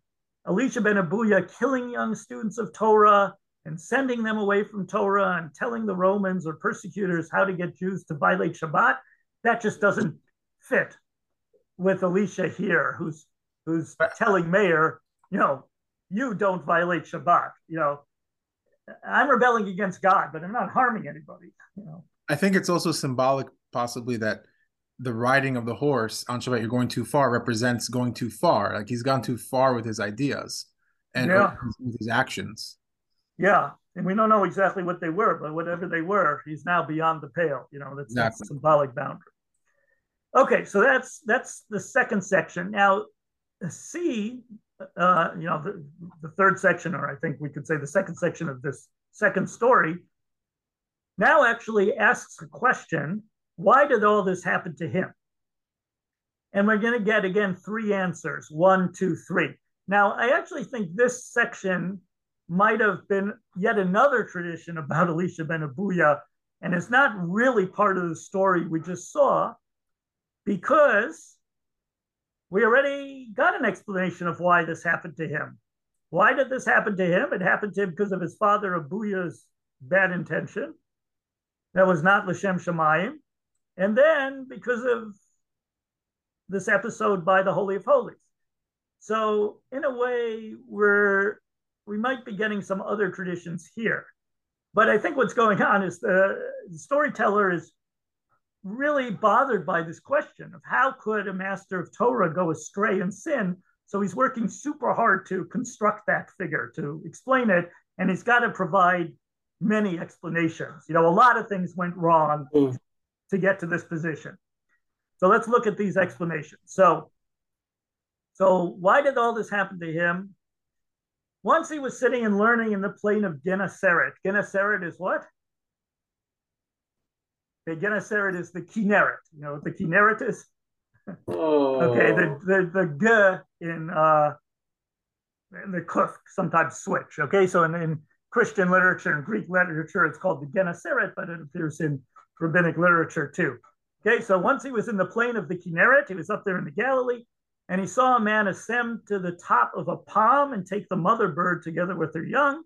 Elisha ben Abuya killing young students of Torah and sending them away from Torah and telling the Romans or persecutors how to get Jews to violate Shabbat, that just doesn't fit with Elisha here, who's who's telling Meir, you know, you don't violate Shabbat. You know, I'm rebelling against God, but I'm not harming anybody. You know. I think it's also symbolic, possibly, that the riding of the horse on Shabbat, you're going too far, represents going too far. Like he's gone too far with his ideas and yeah. with his actions. Yeah, and we don't know exactly what they were, but whatever they were, he's now beyond the pale. You know, that's, exactly. that's symbolic boundary. Okay, so that's that's the second section. Now, C, uh, you know, the, the third section, or I think we could say the second section of this second story, now actually asks a question: Why did all this happen to him? And we're going to get again three answers: one, two, three. Now, I actually think this section might have been yet another tradition about Elisha ben Abuya, and it's not really part of the story we just saw because we already got an explanation of why this happened to him. Why did this happen to him? It happened to him because of his father Abuya's bad intention. That was not Lashem Shemayim. And then because of this episode by the Holy of Holies. So in a way, we're we might be getting some other traditions here. But I think what's going on is the, the storyteller is really bothered by this question of how could a master of Torah go astray and sin? So he's working super hard to construct that figure, to explain it, and he's got to provide many explanations. You know, a lot of things went wrong mm. to get to this position. So let's look at these explanations. So, so why did all this happen to him? Once he was sitting and learning in the plain of Gennesaret. Gennesaret is what? The Gennesaret is the Kinneret. You know what the Kinneret is? Oh. okay, the the the G in uh in the cliff sometimes switch. Okay, so in, in Christian literature and Greek literature, it's called the Gennesaret, but it appears in rabbinic literature too. Okay, so once he was in the plain of the Kinneret, he was up there in the Galilee, and he saw a man ascend to the top of a palm and take the mother bird together with her young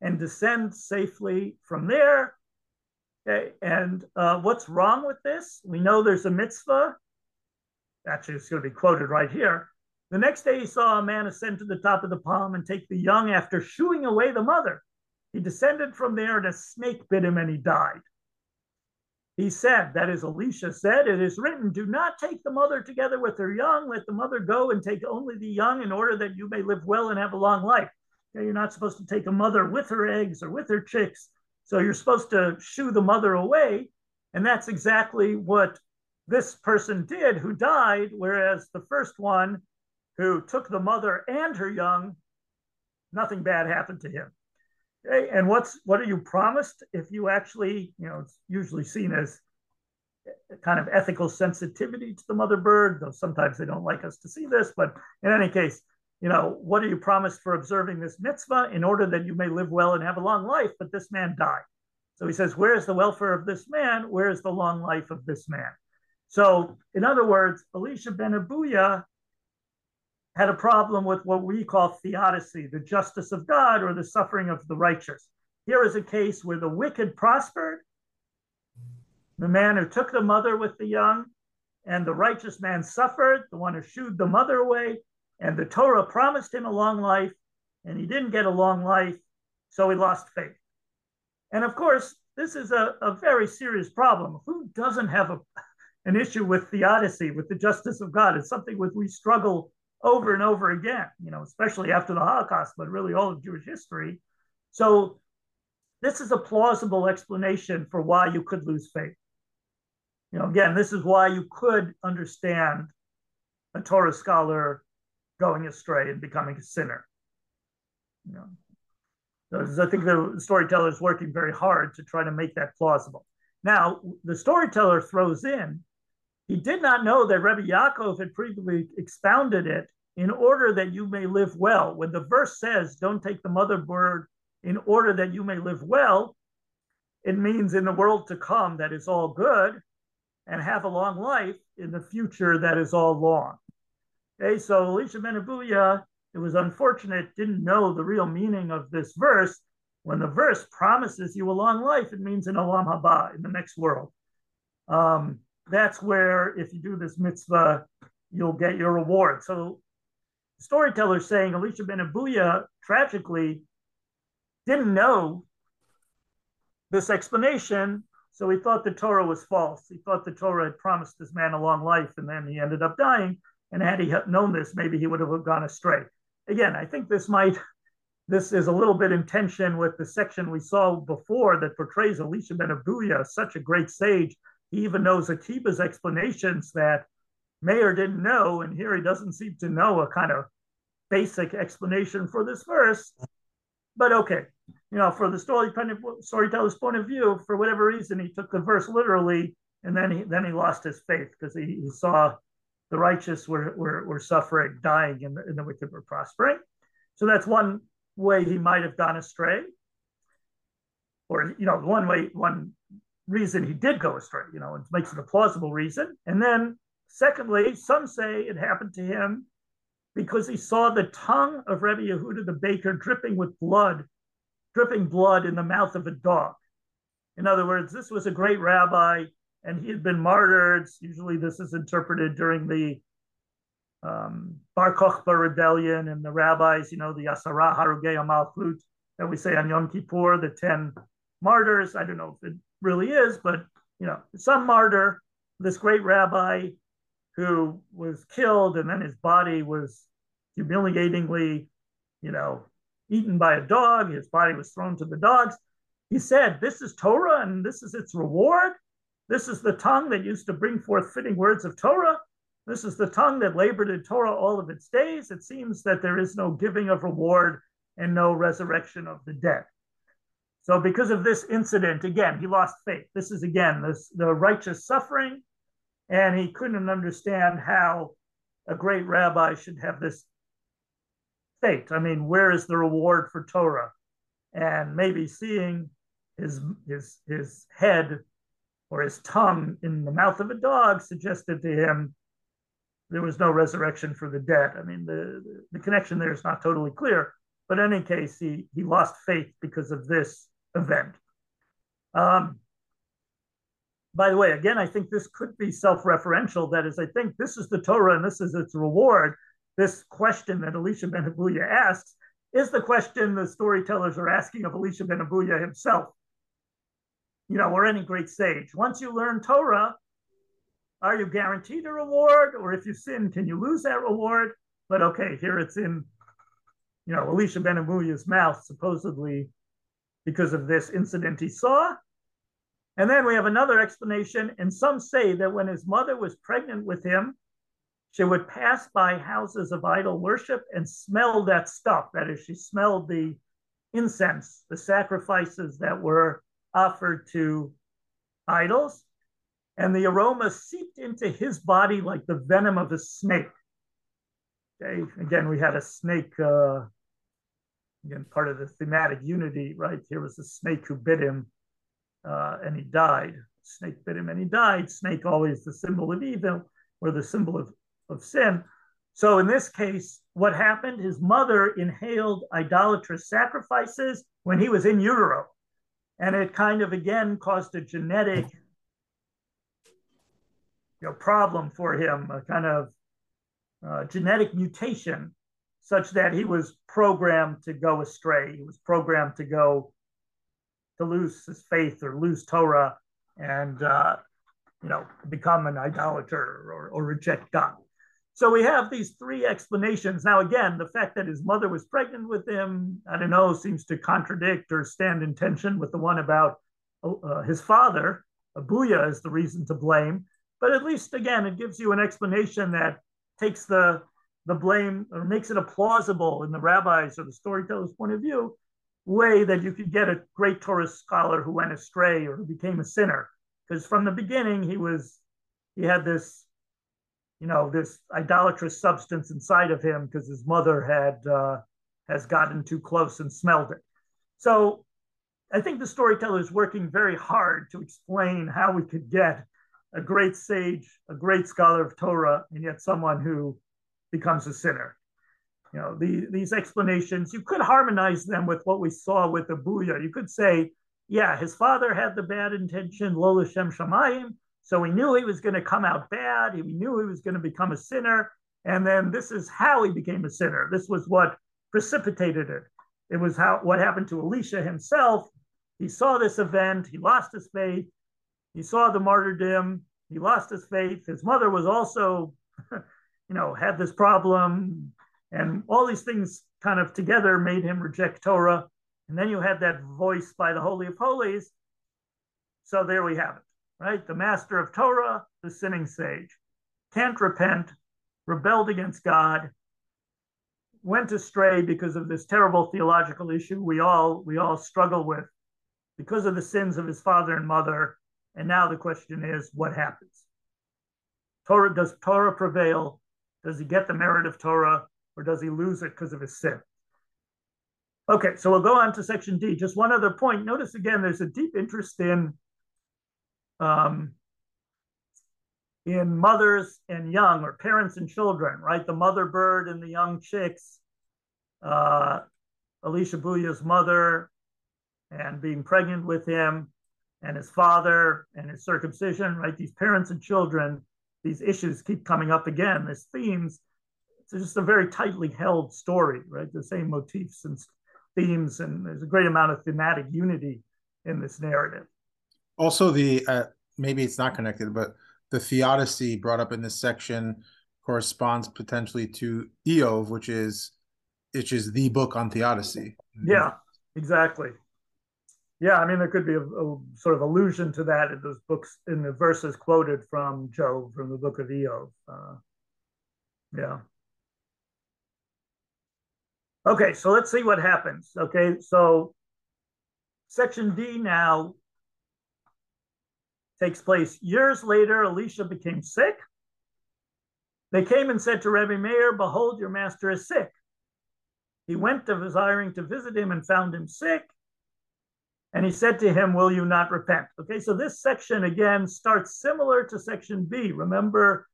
and descend safely from there. Okay, and uh, what's wrong with this? We know there's a mitzvah. Actually, it's going to be quoted right here. The next day, he saw a man ascend to the top of the palm and take the young after shooing away the mother. He descended from there, and a snake bit him, and he died. He said, that is, Elisha said, it is written, do not take the mother together with her young. Let the mother go and take only the young in order that you may live well and have a long life. You're not supposed to take a mother with her eggs or with her chicks. So you're supposed to shoo the mother away. And that's exactly what this person did who died, whereas the first one who took the mother and her young, nothing bad happened to him. Okay, and what's what are you promised if you actually, you know, it's usually seen as kind of ethical sensitivity to the mother bird, though sometimes they don't like us to see this. But in any case, you know, what are you promised for observing this mitzvah in order that you may live well and have a long life? But this man died. So he says, Where is the welfare of this man? Where is the long life of this man? So, in other words, Elisha ben Abuya had a problem with what we call theodicy, the justice of God or the suffering of the righteous. Here is a case where the wicked prospered, the man who took the mother with the young, and the righteous man suffered, the one who shooed the mother away, and the Torah promised him a long life, and he didn't get a long life, so he lost faith. And of course, this is a, a very serious problem. Who doesn't have a, an issue with theodicy, with the justice of God? It's something with we struggle over and over again, you know, especially after the Holocaust, but really all of Jewish history. So this is a plausible explanation for why you could lose faith. You know, again, this is why you could understand a Torah scholar going astray and becoming a sinner. You know, I think the storyteller is working very hard to try to make that plausible. Now, the storyteller throws in he did not know that Rabbi Yaakov had previously expounded it in order that you may live well. When the verse says, don't take the mother bird in order that you may live well, it means in the world to come that is all good and have a long life in the future that is all long. Okay, so Elisha ben Abuya, it was unfortunate, didn't know the real meaning of this verse. When the verse promises you a long life, it means in Olam Haba, in the next world. Um, that's where if you do this mitzvah, you'll get your reward. So the storyteller saying Elisha ben Abuya tragically didn't know this explanation, so he thought the Torah was false. He thought the Torah had promised this man a long life, and then he ended up dying. And had he known this, maybe he would have gone astray. Again, I think this might this is a little bit in tension with the section we saw before that portrays Elisha ben Abuya, such a great sage. He even knows Akiba's explanations that Meir didn't know, and here he doesn't seem to know a kind of basic explanation for this verse. But okay, you know, for the story storyteller's point of view, for whatever reason, he took the verse literally, and then he then he lost his faith because he, he saw the righteous were, were, were suffering, dying, and the, and the wicked were prospering. So that's one way he might have gone astray. Or, you know, one way, one reason he did go astray, you know, it makes it a plausible reason. And then, secondly, some say it happened to him because he saw the tongue of Rabbi Yehuda the baker dripping with blood, dripping blood in the mouth of a dog. In other words, this was a great rabbi and he had been martyred. Usually, this is interpreted during the um, Bar Kokhba rebellion, and the rabbis, you know, the Asara Harugei Amalchut that we say on Yom Kippur, the 10 martyrs. I don't know if it really is, but, you know, some martyr, this great rabbi who was killed, and then his body was humiliatingly, you know, eaten by a dog. His body was thrown to the dogs. He said, This is Torah and this is its reward. This is the tongue that used to bring forth fitting words of Torah. This is the tongue that labored in Torah all of its days. It seems that there is no giving of reward and no resurrection of the dead. So, because of this incident, again, he lost faith. This is again this, the righteous suffering, and he couldn't understand how a great rabbi should have this fate. I mean, where is the reward for Torah? And maybe seeing his his his head or his tongue in the mouth of a dog suggested to him there was no resurrection for the dead. I mean, the, the connection there is not totally clear, but in any case, he, he lost faith because of this event. Um, by the way, again, I think this could be self referential. That is, I think this is the Torah and this is its reward. This question that Elisha ben Abuya asks is the question the storytellers are asking of Elisha ben Abuya himself you know, or any great sage. Once you learn Torah, are you guaranteed a reward? Or if you sin, can you lose that reward? But okay, here it's in, you know, Elisha ben Abuya's mouth, supposedly because of this incident he saw. And then we have another explanation. And some say that when his mother was pregnant with him, she would pass by houses of idol worship and smell that stuff. That is, she smelled the incense, the sacrifices that were offered to idols, and the aroma seeped into his body like the venom of a snake. Okay, again, we had a snake, uh, again, part of the thematic unity, right? Here was a snake who bit him uh, and he died. Snake bit him and he died. Snake always the symbol of evil or the symbol of, of sin. So in this case, what happened? His mother inhaled idolatrous sacrifices when he was in utero. And it kind of again caused a genetic you know, problem for him, a kind of uh, genetic mutation, such that he was programmed to go astray. He was programmed to go to lose his faith or lose Torah and uh, you know become an idolater or, or reject God. So we have these three explanations. Now, again, the fact that his mother was pregnant with him, I don't know, seems to contradict or stand in tension with the one about uh, his father. Abuya is the reason to blame. But at least, again, it gives you an explanation that takes the, the blame or makes it a plausible in the rabbis or the storyteller's point of view way that you could get a great Torah scholar who went astray or who became a sinner. Because from the beginning, he was, he had this you know this idolatrous substance inside of him because his mother had uh, has gotten too close and smelled it. So I think the storyteller is working very hard to explain how we could get a great sage, a great scholar of Torah, and yet someone who becomes a sinner. You know, the, these explanations, you could harmonize them with what we saw with the Abuya. You could say, yeah, his father had the bad intention, Lola Shem Shamayim, so he knew he was going to come out bad. He knew he was going to become a sinner. And then this is how he became a sinner. This was what precipitated it. It was how what happened to Elisha himself. He saw this event. He lost his faith. He saw the martyrdom. He lost his faith. His mother was also, you know, had this problem, and all these things kind of together made him reject Torah. And then you had that voice by the Holy of Holies. So there we have it, right? The master of Torah, the sinning sage, can't repent, rebelled against God, went astray because of this terrible theological issue we all we all struggle with because of the sins of his father and mother. And now the question is, what happens? Torah does Torah prevail? Does he get the merit of Torah, or does he lose it because of his sin? Okay, so we'll go on to section D. Just one other point. Notice again, there's a deep interest in um, in mothers and young, or parents and children, right? The mother bird and the young chicks. Uh, Elisha Abuya's mother and being pregnant with him, and his father and his circumcision, right? These parents and children, these issues keep coming up again. These themes. It's just a very tightly held story, right? The same motifs and themes, and there's a great amount of thematic unity in this narrative. Also, the uh, maybe it's not connected, but the theodicy brought up in this section corresponds potentially to Iyov, which is which is the book on theodicy. Yeah, exactly. Yeah, I mean there could be a, a, sort of allusion to that in those books in the verses quoted from Job from the book of Iyov. Uh, yeah. Okay, so let's see what happens. Okay, so section D now takes place years later. Elisha became sick. They came and said to Rabbi Meir, Behold, your master is sick. He went to desiring to visit him and found him sick. And he said to him, Will you not repent? Okay, so this section again starts similar to section B. Remember,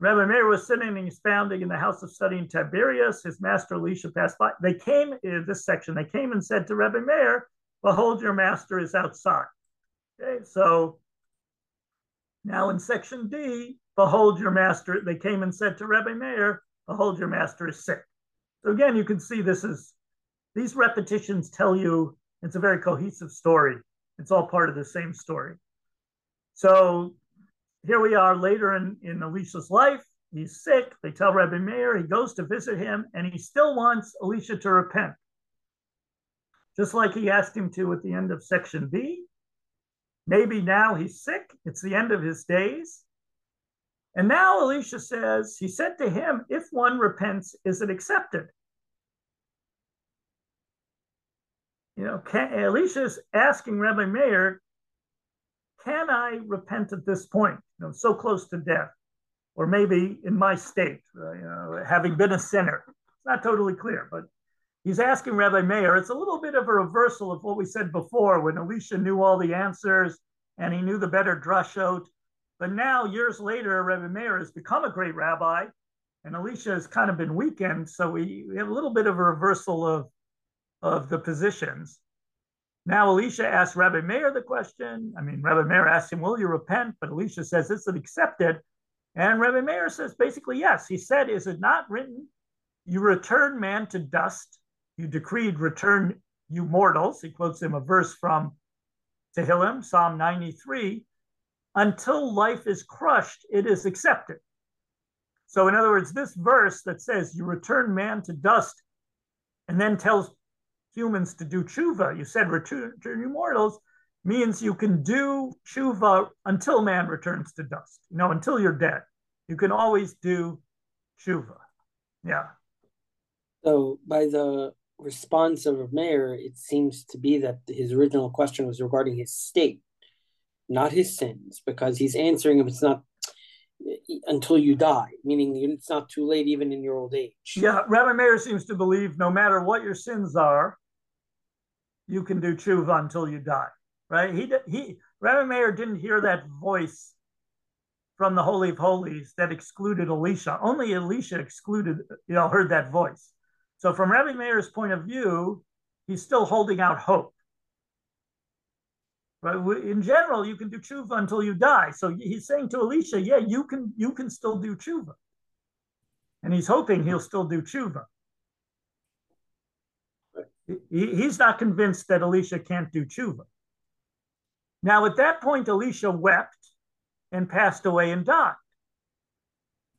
Rabbi Meir was sitting and expounding in the house of study in Tiberias. His master Elisha passed by. They came in this section, they came and said to Rabbi Meir, Behold, your master is outside. Okay, so now in section D, behold your master. They came and said to Rabbi Meir, Behold, your master is sick. So again, you can see this is these repetitions tell you it's a very cohesive story. It's all part of the same story. So here we are later in, in Elisha's life. He's sick. They tell Rabbi Meir. He goes to visit him, and he still wants Elisha to repent. Just like he asked him to at the end of section B. Maybe now he's sick. It's the end of his days. And now Elisha says, he said to him, if one repents, is it accepted? You know, can, Elisha is asking Rabbi Meir, can I repent at this point? You know, so close to death, or maybe in my state, uh, you know, having been a sinner. It's not totally clear, but he's asking Rabbi Meir. It's a little bit of a reversal of what we said before, when Elisha knew all the answers and he knew the better drashot. But now, years later, Rabbi Meir has become a great rabbi, and Elisha has kind of been weakened. So we, have a little bit of a reversal of, of the positions. Now Elisha asks Rabbi Meir the question. I mean, Rabbi Meir asks him, Will you repent? But Elisha says, Is it accepted? And Rabbi Meir says, basically, yes. He said, Is it not written, You return man to dust? You decreed, Return you mortals. He quotes him a verse from Tehillim, Psalm 93. Until life is crushed, it is accepted. So, in other words, this verse that says, You return man to dust, and then tells humans to do tshuva. You said return, return you mortals means you can do tshuva until man returns to dust. You know, until you're dead, you can always do tshuva. Yeah. So by the response of Meir, it seems to be that his original question was regarding his state, not his sins, because he's answering him. It's not until you die, meaning it's not too late even in your old age. Yeah, Rabbi Meir seems to believe no matter what your sins are, you can do tshuva until you die, right? He he Rabbi Meir didn't hear that voice from the Holy of Holies that excluded Elisha. Only Elisha excluded, you know, heard that voice. So from Rabbi Meir's point of view, he's still holding out hope. Right? In general, you can do tshuva until you die. So he's saying to Elisha, yeah, you can you can still do tshuva. And he's hoping he'll still do tshuva he, he's not convinced that Elisha can't do tshuva. Now, at that point, Elisha wept and passed away and died.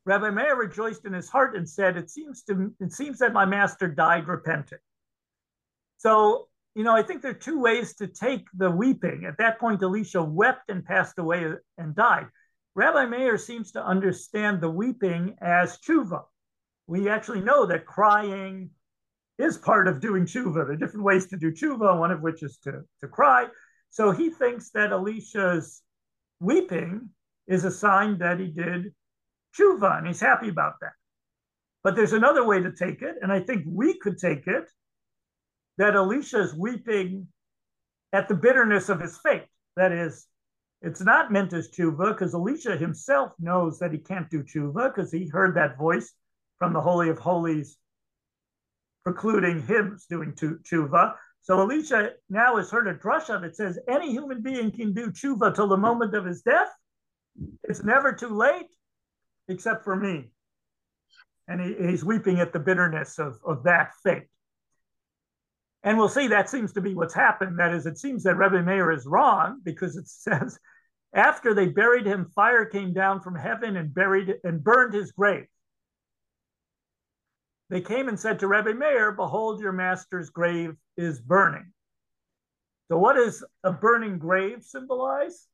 Rabbi Meir rejoiced in his heart and said, "It seems to it seems that my master died repentant." So you know, I think there are two ways to take the weeping. At that point, Elisha wept and passed away and died. Rabbi Meir seems to understand the weeping as tshuva. We actually know that crying is part of doing tshuva. There are different ways to do tshuva, one of which is to, to cry. So he thinks that Elisha's weeping is a sign that he did tshuva, and he's happy about that. But there's another way to take it, and I think we could take it that Elisha is weeping at the bitterness of his fate. That is, it's not meant as tshuva because Elisha himself knows that he can't do tshuva because he heard that voice from the Holy of Holies precluding him doing tshuva. So Elisha now has heard a drasha that says any human being can do tshuva till the moment of his death. It's never too late, except for me. And he, he's weeping at the bitterness of, of that fate. And we'll see that seems to be what's happened. That is, it seems that Rebbe Meir is wrong because it says after they buried him, fire came down from heaven and buried and burned his grave. They came and said to Rebbe Meir, Behold, your master's grave is burning. So, what does a burning grave symbolize?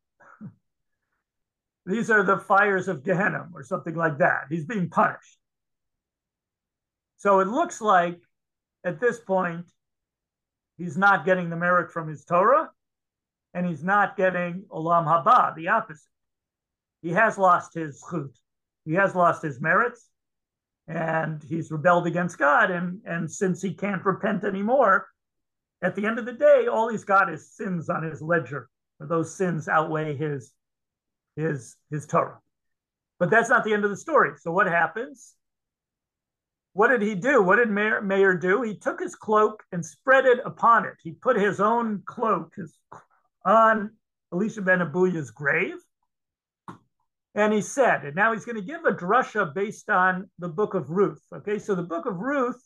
These are the fires of Gehenna or something like that. He's being punished. So, it looks like at this point, he's not getting the merit from his Torah, and he's not getting Olam Haba, the opposite. He has lost his chut, he has lost his merits, and he's rebelled against God. And, and since he can't repent anymore, at the end of the day, all he's got is sins on his ledger. or Those sins outweigh his his his Torah. But that's not the end of the story. So what happens? What did he do? What did Mayor, Meir do? He took his cloak and spread it upon it. He put his own cloak his, on Elisha ben Abuya's grave. And he said, and now he's going to give a drasha based on the book of Ruth. Okay, so the book of Ruth,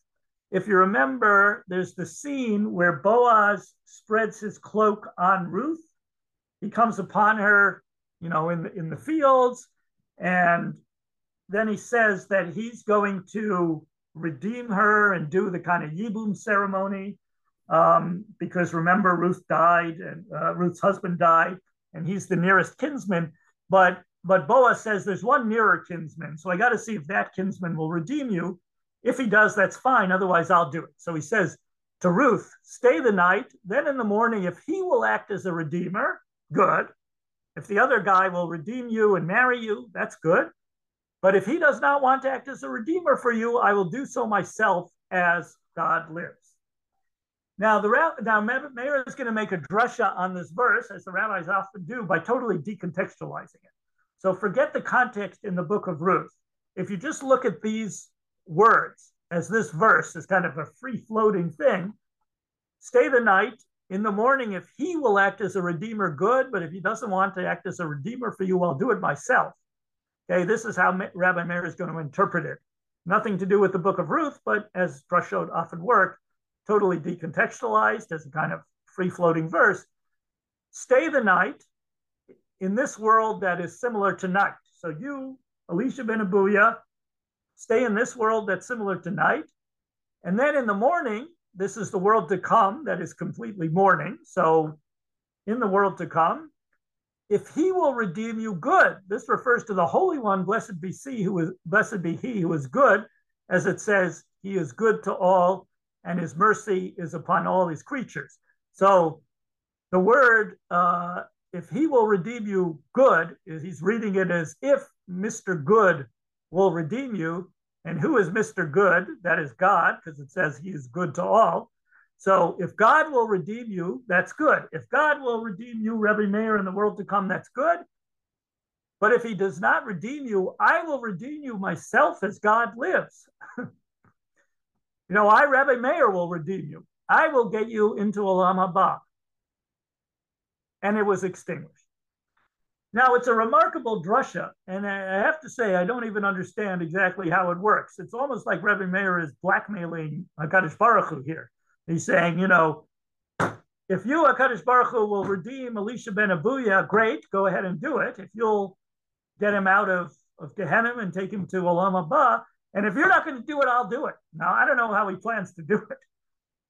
if you remember, there's the scene where Boaz spreads his cloak on Ruth. He comes upon her, you know, in the, in the fields, and then he says that he's going to redeem her and do the kind of Yibum ceremony. Um, because remember, Ruth died and uh, Ruth's husband died, and he's the nearest kinsman. But but Boaz says there's one nearer kinsman, so I got to see if that kinsman will redeem you. If he does, that's fine. Otherwise, I'll do it. So he says to Ruth, "Stay the night. Then in the morning, if he will act as a redeemer, good. If the other guy will redeem you and marry you, that's good. But if he does not want to act as a redeemer for you, I will do so myself as God lives. Now, the now Meir is going to make a drasha on this verse, as the rabbis often do, by totally decontextualizing it. So forget the context in the book of Ruth. If you just look at these words as this verse is kind of a free floating thing, stay the night. In the morning, if he will act as a redeemer, good. But if he doesn't want to act as a redeemer for you, I'll do it myself. Okay, this is how Rabbi Meir is going to interpret it. Nothing to do with the book of Ruth, but as Drushot often work, totally decontextualized as a kind of free floating verse. Stay the night in this world that is similar to night. So you, Elisha ben Abuya, stay in this world that's similar to night. And then in the morning, this is the world to come that is completely morning. So in the world to come, if he will redeem you good this refers to the holy one blessed be he who is blessed be he who is good as it says he is good to all and his mercy is upon all his creatures so the word uh, if he will redeem you good he's reading it as if mr good will redeem you and who is mr good that is god because it says he is good to all so if God will redeem you, that's good. If God will redeem you, Rebbe Meir, in the world to come, that's good. But if he does not redeem you, I will redeem you myself as God lives. you know, I, Rebbe Meir, will redeem you. I will get you into Olam Haba. And it was extinguished. Now, it's a remarkable drasha, and I have to say, I don't even understand exactly how it works. It's almost like Rebbe Meir is blackmailing HaKadosh Baruch Hu here. He's saying, you know, if you, HaKadosh Baruch Hu, will redeem Elisha ben Abuya, great, go ahead and do it. If you'll get him out of of Gehenna and take him to Olam Haba. And if you're not going to do it, I'll do it. Now, I don't know how he plans to do it,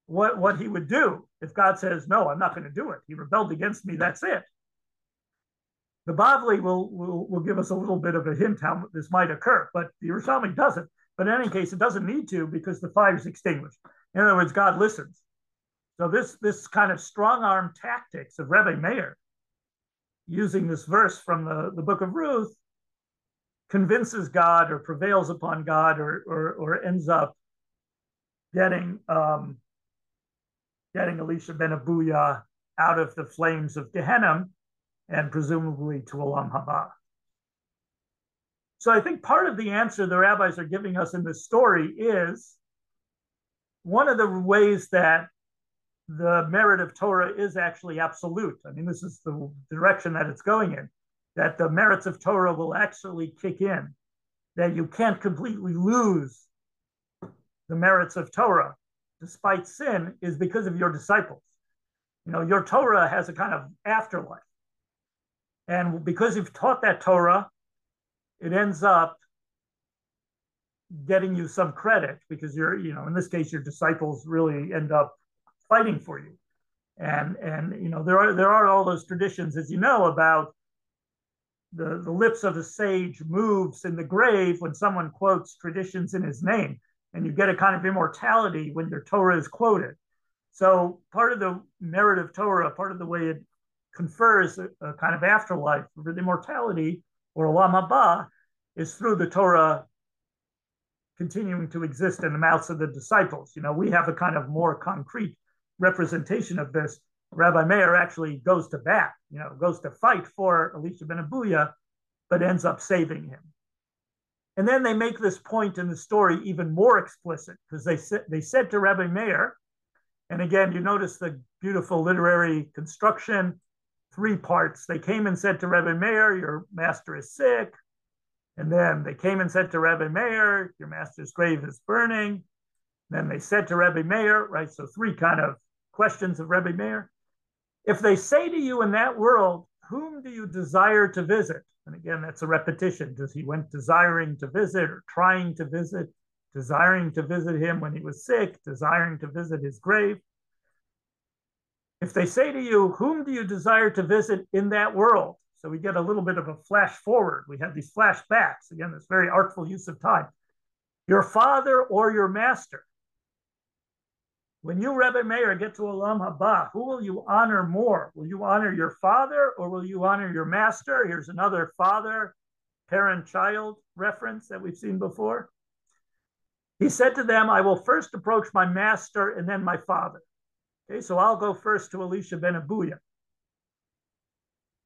what, what he would do if God says, no, I'm not going to do it. He rebelled against me. That's it. The Bavli will, will, will give us a little bit of a hint how this might occur, but the Yerushalmi doesn't. But in any case, it doesn't need to because the fire is extinguished. In other words, God listens. So this this kind of strong arm tactics of Rebbe Meir, using this verse from the, the book of Ruth, convinces God or prevails upon God or or, or ends up getting um, getting Elisha ben Abuya out of the flames of Gehenna and presumably to Olam Haba. So I think part of the answer the rabbis are giving us in this story is one of the ways that the merit of Torah is actually absolute. I mean, this is the direction that it's going in, that the merits of Torah will actually kick in, that you can't completely lose the merits of Torah despite sin is because of your disciples. You know, your Torah has a kind of afterlife. And because you've taught that Torah, it ends up getting you some credit because you're, you know, in this case, your disciples really end up fighting for you. And and you know, there are there are all those traditions, as you know, about the, the lips of a sage moves in the grave when someone quotes traditions in his name. And you get a kind of immortality when your Torah is quoted. So part of the merit of Torah, part of the way it confers a, a kind of afterlife for the immortality or olam haba is through the Torah continuing to exist in the mouths of the disciples. You know, we have a kind of more concrete representation of this. Rabbi Meir actually goes to bat, you know, goes to fight for Elisha ben Abuya, but ends up saving him. And then they make this point in the story even more explicit because they said they said to Rabbi Meir, and again, you notice the beautiful literary construction three parts. They came and said to Rebbe Meir, Your master is sick. And then they came and said to Rebbe Meir, Your master's grave is burning. Then they said to Rebbe Meir, right? So three kind of questions of Rebbe Meir. If they say to you in that world, Whom do you desire to visit? And again, that's a repetition. Does he went desiring to visit or trying to visit, desiring to visit him when he was sick, desiring to visit his grave? If they say to you, Whom do you desire to visit in that world? So we get a little bit of a flash forward. We have these flashbacks. Again, this very artful use of time. Your father or your master. When you, Rebbe Meir, get to Olam Haba, who will you honor more? Will you honor your father or will you honor your master? Here's another father, parent child reference that we've seen before. He said to them, I will first approach my master and then my father. Okay, so I'll go first to Elisha ben Abuya.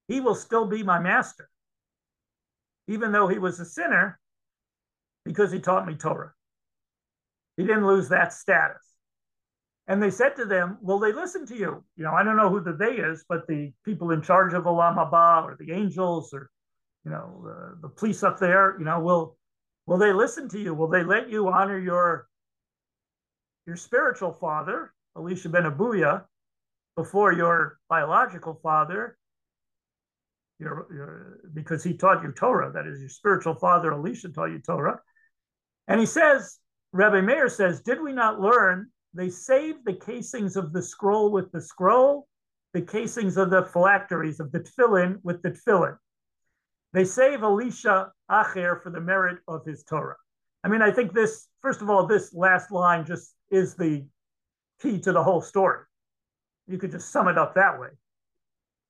He will still be my master, even though he was a sinner, because he taught me Torah. He didn't lose that status. And they said to them, Will they listen to you? You know, I don't know who the they is, but the people in charge of Olam Haba or the angels or, you know, the police up there, you know, will will they listen to you? Will they let you honor your your spiritual father Elisha ben Abuya, before your biological father, your, your, because he taught you Torah, that is, your spiritual father Elisha taught you Torah. And he says, Rabbi Meir says, Did we not learn they saved the casings of the scroll with the scroll, the casings of the phylacteries of the tefillin with the tefillin? They save Elisha Acher for the merit of his Torah. I mean, I think this, first of all, this last line just is the key to the whole story. You could just sum it up that way.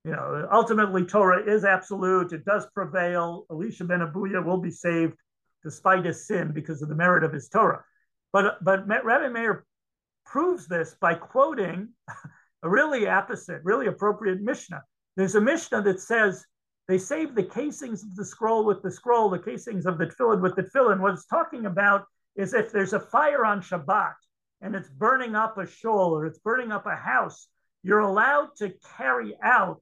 You know, ultimately, Torah is absolute. It does prevail. Elisha ben Abuya will be saved despite his sin because of the merit of his Torah. But but Rabbi Meir proves this by quoting a really apposite, really appropriate Mishnah. There's a Mishnah that says they save the casings of the scroll with the scroll, the casings of the tefillin with the tefillin. What it's talking about is if there's a fire on Shabbat and it's burning up a shul or it's burning up a house, you're allowed to carry out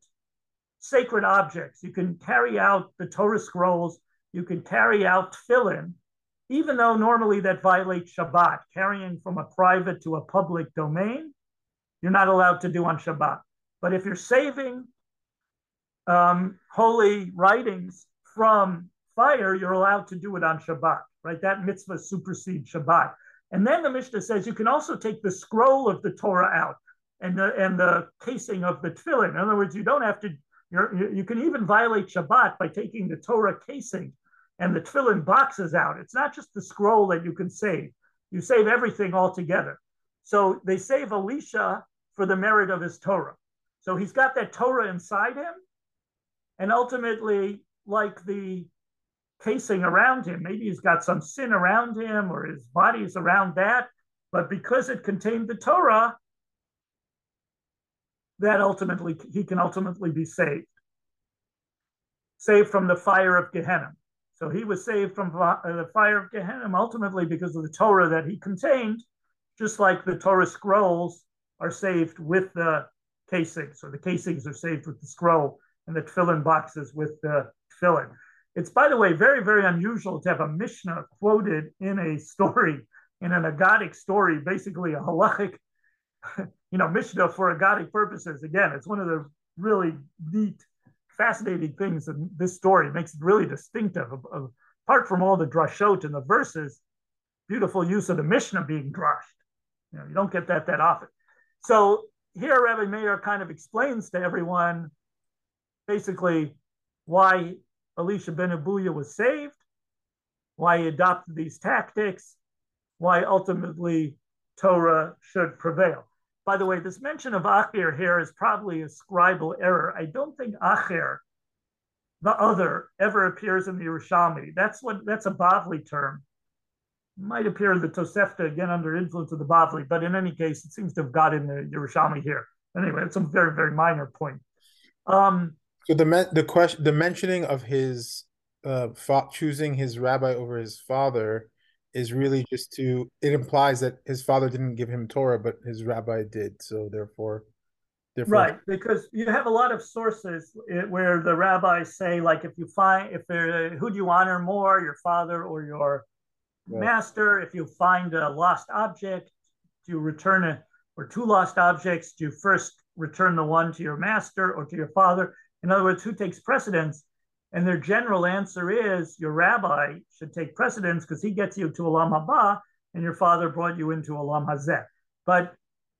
sacred objects. You can carry out the Torah scrolls, you can carry out tefillin, even though normally that violates Shabbat. Carrying from a private to a public domain, you're not allowed to do on Shabbat. But if you're saving um, holy writings from fire, you're allowed to do it on Shabbat, right? That mitzvah supersedes Shabbat. And then the Mishnah says you can also take the scroll of the Torah out and the and the casing of the tefillin. In other words, you don't have to. You can even violate Shabbat by taking the Torah casing and the tefillin boxes out. It's not just the scroll that you can save. You save everything altogether. So they save Elisha for the merit of his Torah. So he's got that Torah inside him, and ultimately, like the casing around him. Maybe he's got some sin around him or his body is around that. But because it contained the Torah, that ultimately he can ultimately be saved. Saved from the fire of Gehenna. So he was saved from uh, the fire of Gehenna ultimately because of the Torah that he contained, just like the Torah scrolls are saved with the casings, or the casings are saved with the scroll, and the tefillin boxes with the tefillin. It's, by the way, very, very unusual to have a Mishnah quoted in a story, in an Agadic story, basically a halachic, you know, Mishnah for Agadic purposes. Again, it's one of the really neat, fascinating things in this story. It makes it really distinctive. Apart from all the drashot and the verses, beautiful use of the Mishnah being drashed. You know, you don't get that that often. So here, Rabbi Meir kind of explains to everyone basically why Elisha ben Abuya was saved, why he adopted these tactics, why ultimately Torah should prevail. By the way, this mention of Acher here is probably a scribal error. I don't think Acher, the other, ever appears in the Yerushalmi. That's what that's a Bavli term. Might appear in the Tosefta again under influence of the Bavli, but in any case, it seems to have got in the Yerushalmi here. Anyway, it's a very, very minor point. Um, so the the question, the mentioning of his uh, choosing his rabbi over his father is really just to it implies that his father didn't give him Torah, but his rabbi did. So therefore, therefore right, because you have a lot of sources eh, where the rabbis say, like, if you find if there, who do you honor more, your father or your right. master? If you find a lost object, do you return it, or two lost objects? Do you first return the one to your master or to your father? In other words, who takes precedence? And their general answer is your rabbi should take precedence because he gets you to Olam Haba, and your father brought you into Olam Hazeh. But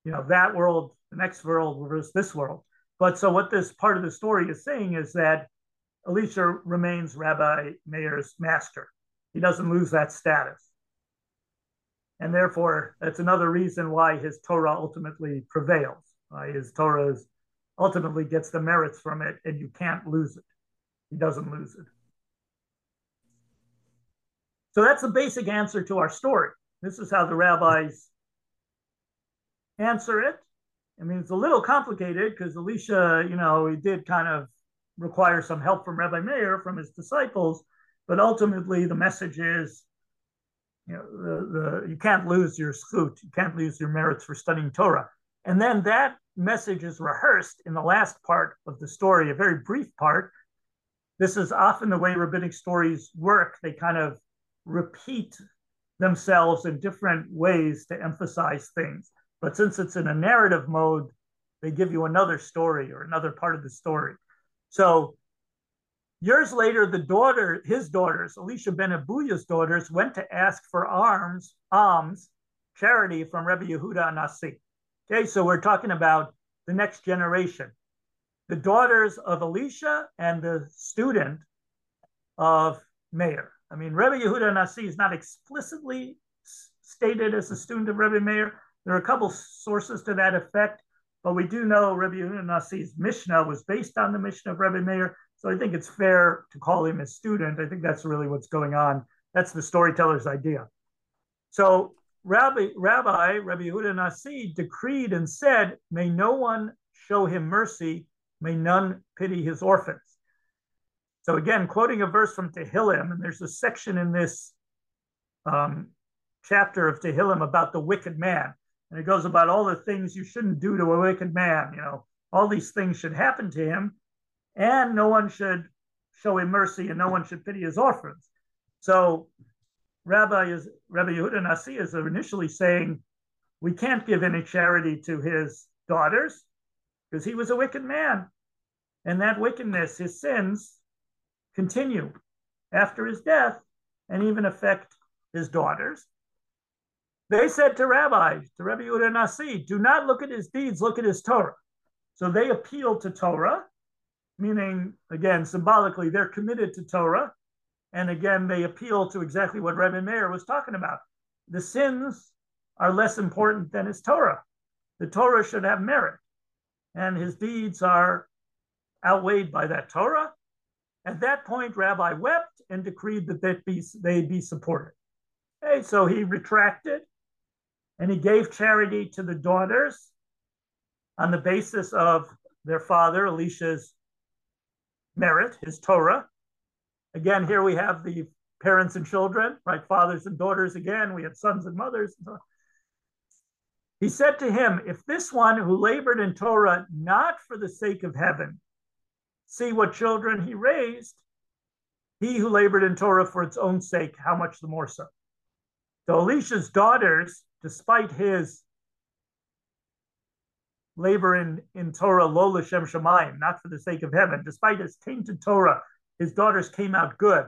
you know that world, the next world versus this world. But so what this part of the story is saying is that Elisha remains Rabbi Meir's master. He doesn't lose that status. And therefore, that's another reason why his Torah ultimately prevails. His Torah is ultimately gets the merits from it, and you can't lose it. He doesn't lose it. So that's the basic answer to our story. This is how the rabbis answer it. I mean, it's a little complicated because Elisha, you know, he did kind of require some help from Rabbi Meir, from his disciples, but ultimately the message is, you know, the, the you can't lose your schut, you can't lose your merits for studying Torah. And then that message is rehearsed in the last part of the story, a very brief part. This is often the way rabbinic stories work. They kind of repeat themselves in different ways to emphasize things. But since it's in a narrative mode, they give you another story or another part of the story. So years later, the daughter, his daughters, Elisha ben Abuya's daughters, went to ask for arms, alms, charity from Rebbe Yehuda HaNasi. Okay, so we're talking about the next generation. The daughters of Elisha and the student of Meir. I mean, Rebbe Yehuda Nasi is not explicitly stated as a student of Rebbe Meir. There are a couple sources to that effect, but we do know Rebbe Yehuda Nasi's Mishnah was based on the Mishnah of Rebbe Meir. So I think it's fair to call him a student. I think that's really what's going on. That's the storyteller's idea. So Rabbi, Rabbi, Rabbi Yehuda Nasi decreed and said, May no one show him mercy, may none pity his orphans. So again, quoting a verse from Tehillim, and there's a section in this um, chapter of Tehillim about the wicked man. And it goes about all the things you shouldn't do to a wicked man. You know, all these things should happen to him, and no one should show him mercy, and no one should pity his orphans. So Rabbi is Rabbi Yehuda Nasi is initially saying we can't give any charity to his daughters because he was a wicked man, and that wickedness, his sins, continue. after his death and even affect his daughters. They said to Rabbi, to Rabbi Yehuda Nasi, do not look at his deeds, look at his Torah. So they appeal to Torah, meaning, again, symbolically, they're committed to Torah. And again, they appeal to exactly what Rebbe Meir was talking about. The sins are less important than his Torah. The Torah should have merit, and his deeds are outweighed by that Torah. At that point, Rabbi wept and decreed that they be, they be supported. Okay, so he retracted and he gave charity to the daughters on the basis of their father, Elisha's merit, his Torah. Again, here we have the parents and children, right? Fathers and daughters again. We have sons and mothers. He said to him, If this one who labored in Torah not for the sake of heaven, see what children he raised, he who labored in Torah for its own sake, how much the more so. So Elisha's daughters, despite his labor in, in Torah, lo l'shem shamayim, not for the sake of heaven, despite his tainted Torah, his daughters came out good.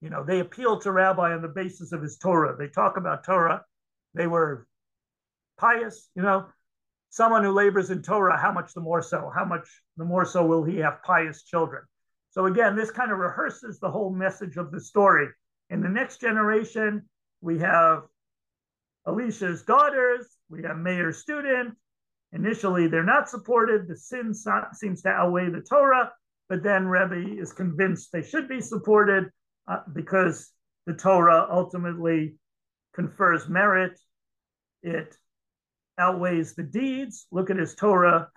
You know, they appealed to Rabbi on the basis of his Torah. They talk about Torah. They were pious, you know. Someone who labors in Torah, how much the more so? How much the more so will he have pious children? So again, this kind of rehearses the whole message of the story. In the next generation, we have Elisha's daughters, we have Meir's student. Initially, they're not supported. The sin seems to outweigh the Torah, but then Rebbe is convinced they should be supported uh, because the Torah ultimately confers merit. It outweighs the deeds. Look at his Torah,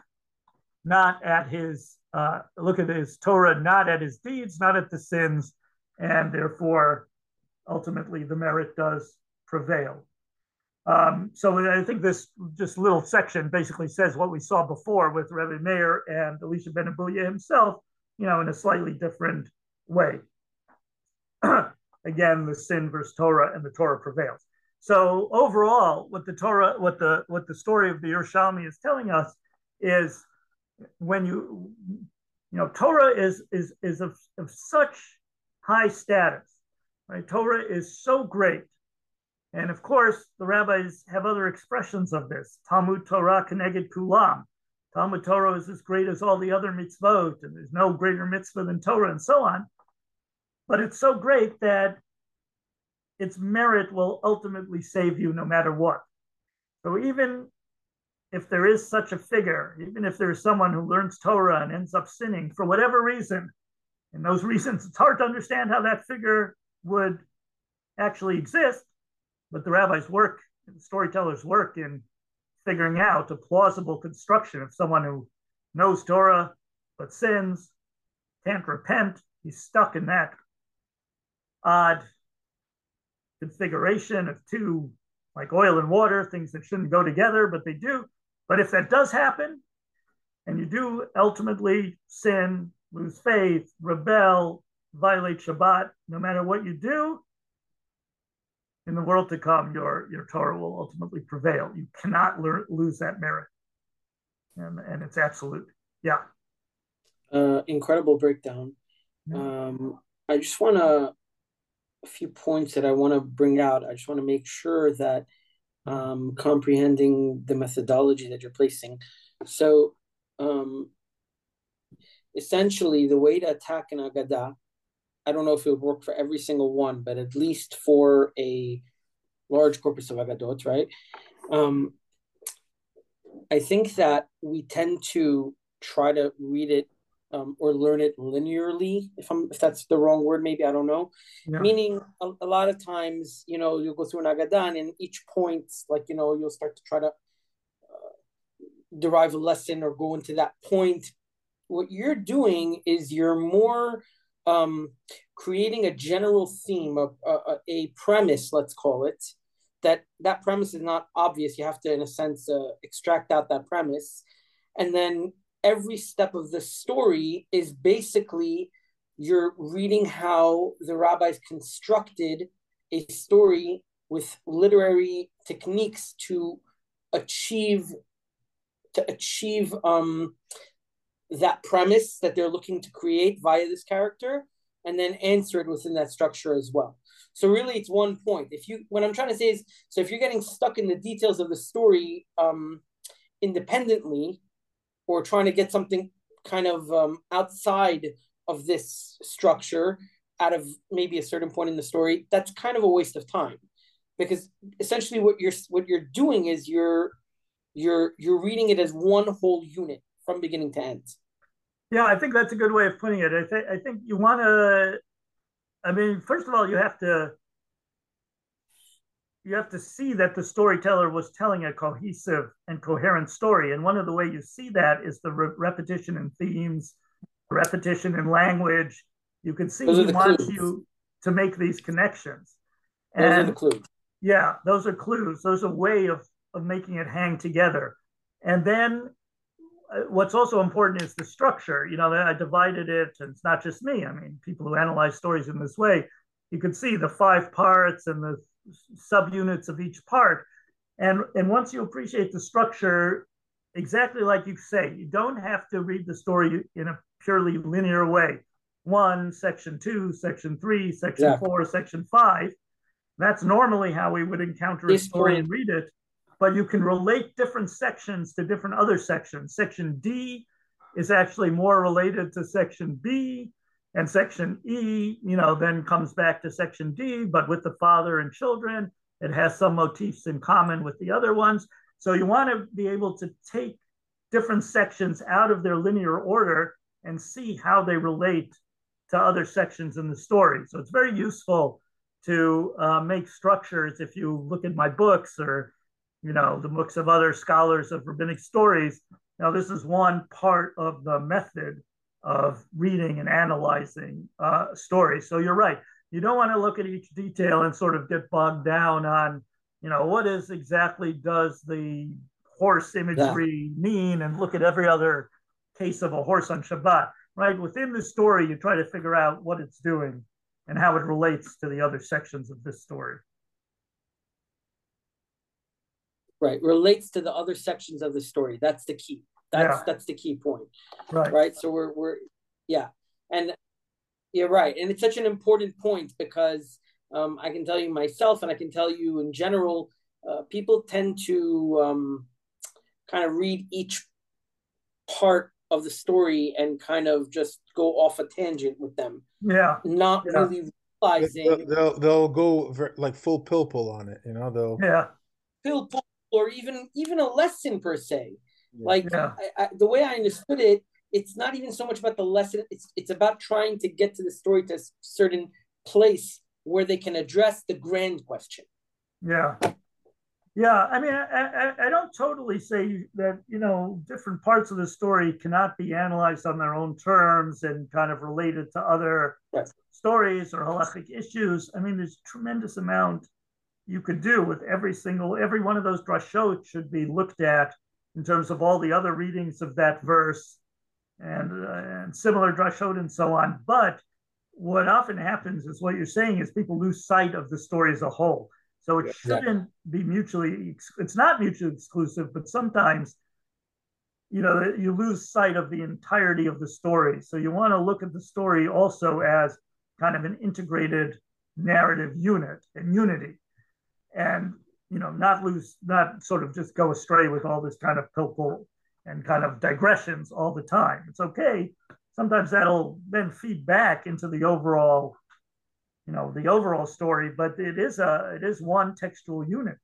not at his uh, look at his Torah, not at his deeds, not at the sins, and therefore, ultimately, the merit does prevail. Um, so I think this just little section basically says what we saw before with Rebbe Meir and Elisha Ben Abuya himself, you know, in a slightly different way. Again, the sin versus Torah and the Torah prevails. So overall, what the Torah, what the what the story of the Yerushalmi is telling us is when you you know Torah is is is of, of such high status, right? Torah is so great, and of course the rabbis have other expressions of this. Talmud Torah keneged kulam. Talmud Torah is as great as all the other mitzvot, and there's no greater mitzvah than Torah, and so on. But it's so great that its merit will ultimately save you no matter what. So even if there is such a figure, even if there's someone who learns Torah and ends up sinning for whatever reason, and those reasons, it's hard to understand how that figure would actually exist. But the rabbis work, the storytellers work in figuring out a plausible construction of someone who knows Torah but sins, can't repent. He's stuck in that odd configuration of two, like oil and water, things that shouldn't go together, but they do. But if that does happen, and you do ultimately sin, lose faith, rebel, violate Shabbat, no matter what you do, in the world to come, your, your Torah will ultimately prevail. You cannot lear, lose that merit. And, and it's absolute. Yeah. Uh, incredible breakdown. Um, I just want to a few points that I want to bring out. I just want to make sure that um, comprehending the methodology that you're placing. So, um, essentially, the way to attack an agada, I don't know if it would work for every single one, but at least for a large corpus of agadot, right? Um, I think that we tend to try to read it um, or learn it linearly if i'm if that's the wrong word maybe i don't know yeah. meaning a, a, lot of times you know you'll go through an agadan and each point like you know you'll start to try to uh, derive a lesson or go into that point what you're doing is you're more um, creating a general theme of uh, a premise let's call it that that premise is not obvious. You have to in a sense uh, extract out that premise. And then every step of the story is basically you're reading how the rabbis constructed a story with literary techniques to achieve to achieve um, that premise that they're looking to create via this character and then answer it within that structure as well. So really, it's one point. If you, what I'm trying to say is, so if you're getting stuck in the details of the story um, independently, or trying to get something kind of um, outside of this structure, out of maybe a certain point in the story, that's kind of a waste of time, because essentially what you're what you're doing is you're you're you're reading it as one whole unit from beginning to end. Yeah, I think that's a good way of putting it. I think I think you want to. I mean, first of all, you have to you have to see that the storyteller was telling a cohesive and coherent story, and one of the way you see that is the re- repetition in themes, repetition in language. You can see he wants clues. you to make these connections. Those and, are the clues. Yeah, those are clues. Those are a way of of making it hang together. And then Uh, what's also important is the structure. You know, I divided it, and it's not just me. I mean, people who analyze stories in this way, you can see the five parts and the subunits of each part. And, and once you appreciate the structure, exactly like you say, you don't have to read the story in a purely linear way. One, section two, section three, section exactly. four, section five. That's normally how we would encounter a story and read it but you can relate different sections to different other sections. Section D is actually more related to section B, and section E, you know, then comes back to section D, but with the father and children, it has some motifs in common with the other ones. So you want to be able to take different sections out of their linear order and see how they relate to other sections in the story. So it's very useful to uh, make structures. If you look at my books or you know, the books of other scholars of rabbinic stories. Now, this is one part of the method of reading and analyzing uh, stories. So you're right. You don't want to look at each detail and sort of get bogged down on, you know, what is exactly does the horse imagery yeah. mean and look at every other case of a horse on Shabbat, right? Within the story, you try to figure out what it's doing and how it relates to the other sections of this story. Right. Relates to the other sections of the story. That's the key. That's yeah. that's the key point. Right. Right? So we're we're yeah. And you're right. And it's such an important point because um, i can tell you myself and i can tell you in general uh, people tend to um, kind of read each part of the story and kind of just go off a tangent with them. Yeah. Not yeah. really realizing they'll, they'll, they'll go like full pilpul on it you know they'll yeah. Pilpul or even even a lesson per se. Yeah. Like yeah. I, I, the way I understood it, it's not even so much about the lesson. It's it's about trying to get to the story to a certain place where they can address the grand question. Yeah. Yeah, I mean, I, I, I, don't totally say that, you know, different parts of the story cannot be analyzed on their own terms and kind of related to other yes. stories or halachic issues. I mean, there's tremendous amount you could do with every single every one of those drashot should be looked at in terms of all the other readings of that verse and, uh, and similar drashot and so on. But what often happens is what you're saying is people lose sight of the story as a whole. So it shouldn't be mutually. It's not mutually exclusive, but sometimes you know you lose sight of the entirety of the story. So you want to look at the story also as kind of an integrated narrative unit and unity and you know not lose not sort of just go astray with all this kind of pilpul and kind of digressions all the time. It's okay. Sometimes that'll then feed back into the overall you know the overall story but it is a it is one textual unit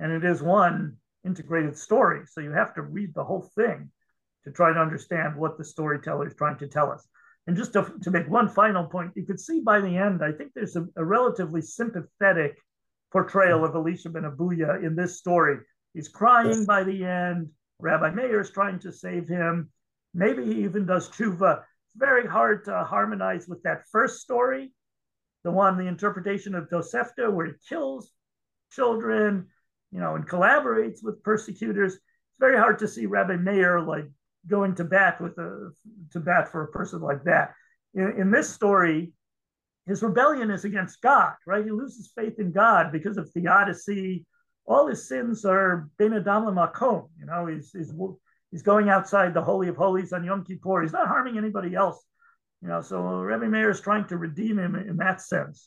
and it is one integrated story. So you have to read the whole thing to try to understand what the storyteller is trying to tell us. And just to, to make one final point you could see by the end i think there's a, a relatively sympathetic portrayal of Elisha ben Abuya in this story. He's crying by the end. Rabbi Meir is trying to save him. Maybe he even does tshuva. It's very hard to harmonize with that first story, the one, the interpretation of Tosefta, where he kills children, you know, and collaborates with persecutors. It's very hard to see Rabbi Meir like going to bat with a to bat for a person like that. In, in this story, his rebellion is against God, right? He loses faith in God because of theodicy. All his sins are ben adam makom. You know, he's, he's he's going outside the holy of holies on Yom Kippur. He's not harming anybody else, You know, so Rebbe Meir is trying to redeem him in that sense.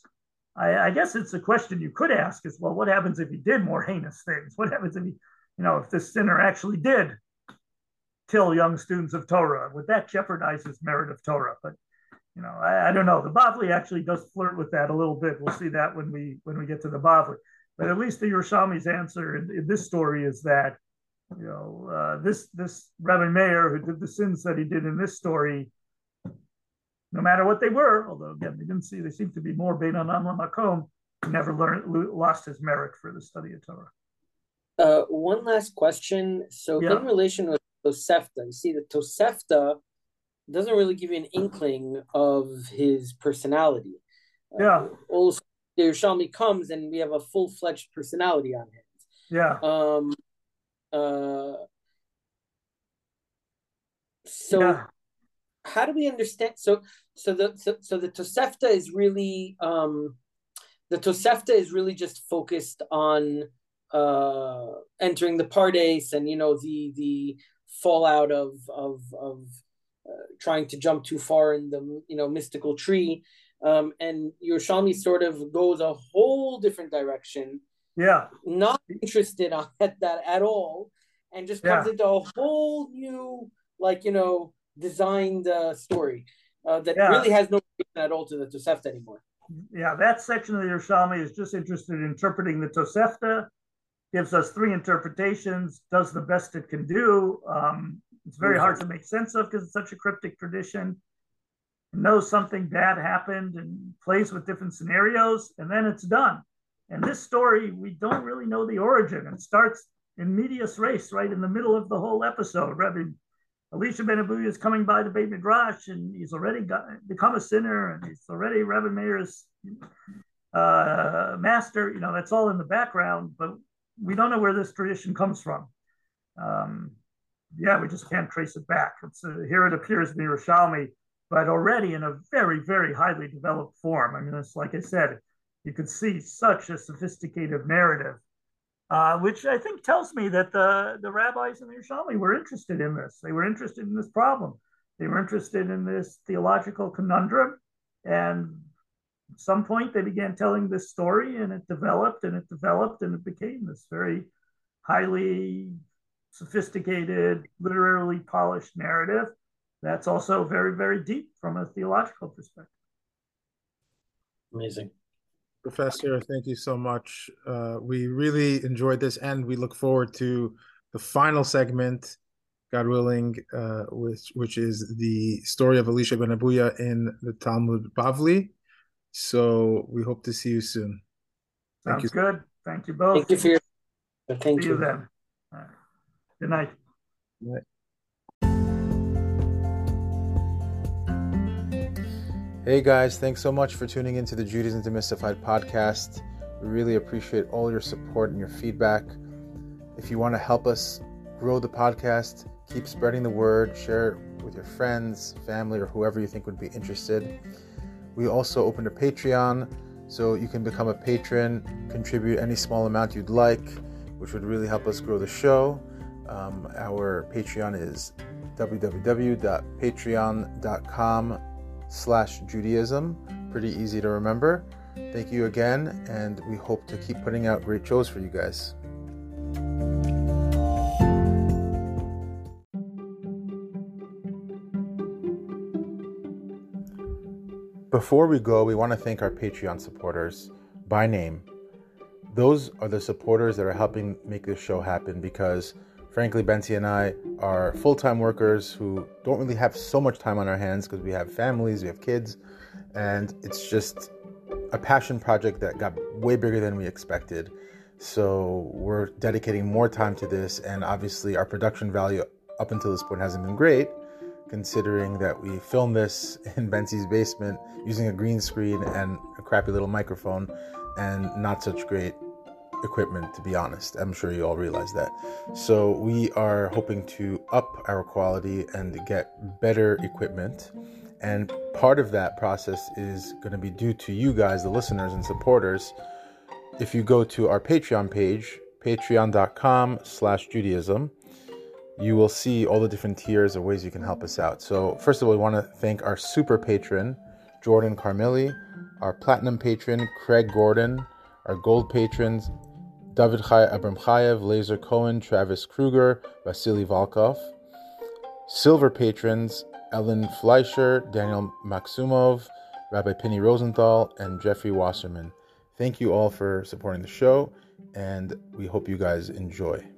I, I, guess it's a question you could ask is, well, what happens if he did more heinous things? What happens if he, you know, if this sinner actually did kill young students of Torah? Would that jeopardize his merit of Torah? But you know, I, I don't know. The Bavli actually does flirt with that a little bit. We'll see that when we when we get to the Bavli. But at least the Yerushalmi's answer in, in this story is that you know uh, this this Rabbi Meir who did the sins that he did in this story no matter what they were, although again, they didn't see, they seem to be more Bein Adam Makom, never learned, lost his merit for the study of Torah. Uh, one last question. So, yeah. in relation with Tosefta, you see, the Tosefta doesn't really give you an inkling of his personality. Uh, yeah. Uh, also, the Yerushalmi comes and we have a full fledged personality on him. Yeah. Um. Uh. So, yeah how do we understand? So, so the so, so the Tosefta is really um, the Tosefta is really just focused on uh, entering the Pardes and you know the the fallout of of of trying to jump too far in the you know mystical tree. Um, and Yerushalmi sort of goes a whole different direction. Yeah, not interested on that, that at all, and just comes yeah. into a whole new like you know designed uh, story uh, that yeah. really has no relation at all to the Tosefta anymore. Yeah, that section of the Yerushalmi is just interested in interpreting the Tosefta, gives us three interpretations, does the best it can do. Um, it's very hard to make sense of because it's such a cryptic tradition. It knows something bad happened and plays with different scenarios, and then it's done. And this story, we don't really know the origin. It starts in medias res right in the middle of the whole episode. Rabbi Elisha ben Abuya is coming by the Beit Midrash, and he's already got, become a sinner, and he's already Rabbi Meir's uh, master. You know, that's all in the background, but we don't know where this tradition comes from. Um, yeah, we just can't trace it back. It's uh, here it appears in Yerushalmi, but already in a very, very highly developed form. I mean, it's like I said, you could see such a sophisticated narrative uh, which I think tells me that the, the rabbis in the Yerushalmi were interested in this. They were interested in this problem. They were interested in this theological conundrum. And at some point, they began telling this story, and it developed and it developed, and it became this very highly sophisticated, literally polished narrative that's also very, very deep from a theological perspective. Amazing. Professor, thank you so much. Uh, we really enjoyed this, and we look forward to the final segment, God willing, uh, which which is the story of Elisha ben Abuya in the Talmud Bavli. So we hope to see you soon. Thank Sounds you. good. Thank you both. Thank you for your. Thank see you. you then. Good night. Good night. Hey guys, thanks so much for tuning into the Judaism Demystified podcast. We really appreciate all your support and your feedback. If you want to help us grow the podcast, keep spreading the word, share it with your friends, family, or whoever you think would be interested. We also opened a Patreon, so you can become a patron, contribute any small amount you'd like, which would really help us grow the show. Um, our Patreon is www.patreon.com slash Judaism. Pretty easy to remember. Thank you again, and we hope to keep putting out great shows for you guys. Before we go, we want to thank our Patreon supporters by name. Those are the supporters that are helping make this show happen because Frankly, Bensi and I are full time workers who don't really have so much time on our hands because we have families, we have kids, and it's just a passion project that got way bigger than we expected. So we're dedicating more time to this, and obviously, our production value up until this point hasn't been great, considering that we filmed this in Bensi's basement using a green screen and a crappy little microphone and not such great equipment, to be honest. I'm sure you all realize that. So, we are hoping to up our quality and get better equipment. And part of that process is going to be due to you guys, the listeners and supporters. If you go to our Patreon page, patreon.com slash Judaism, you will see all the different tiers of ways you can help us out. So, first of all, we want to thank our super patron, Jordan Carmilli, our platinum patron, Craig Gordon, our gold patrons, David Chai Abramchayev, Lazer Cohen, Travis Kruger, Vasily Volkov, silver patrons, Ellen Fleischer, Daniel Maxumov, Rabbi Penny Rosenthal, and Jeffrey Wasserman. Thank you all for supporting the show, and we hope you guys enjoy.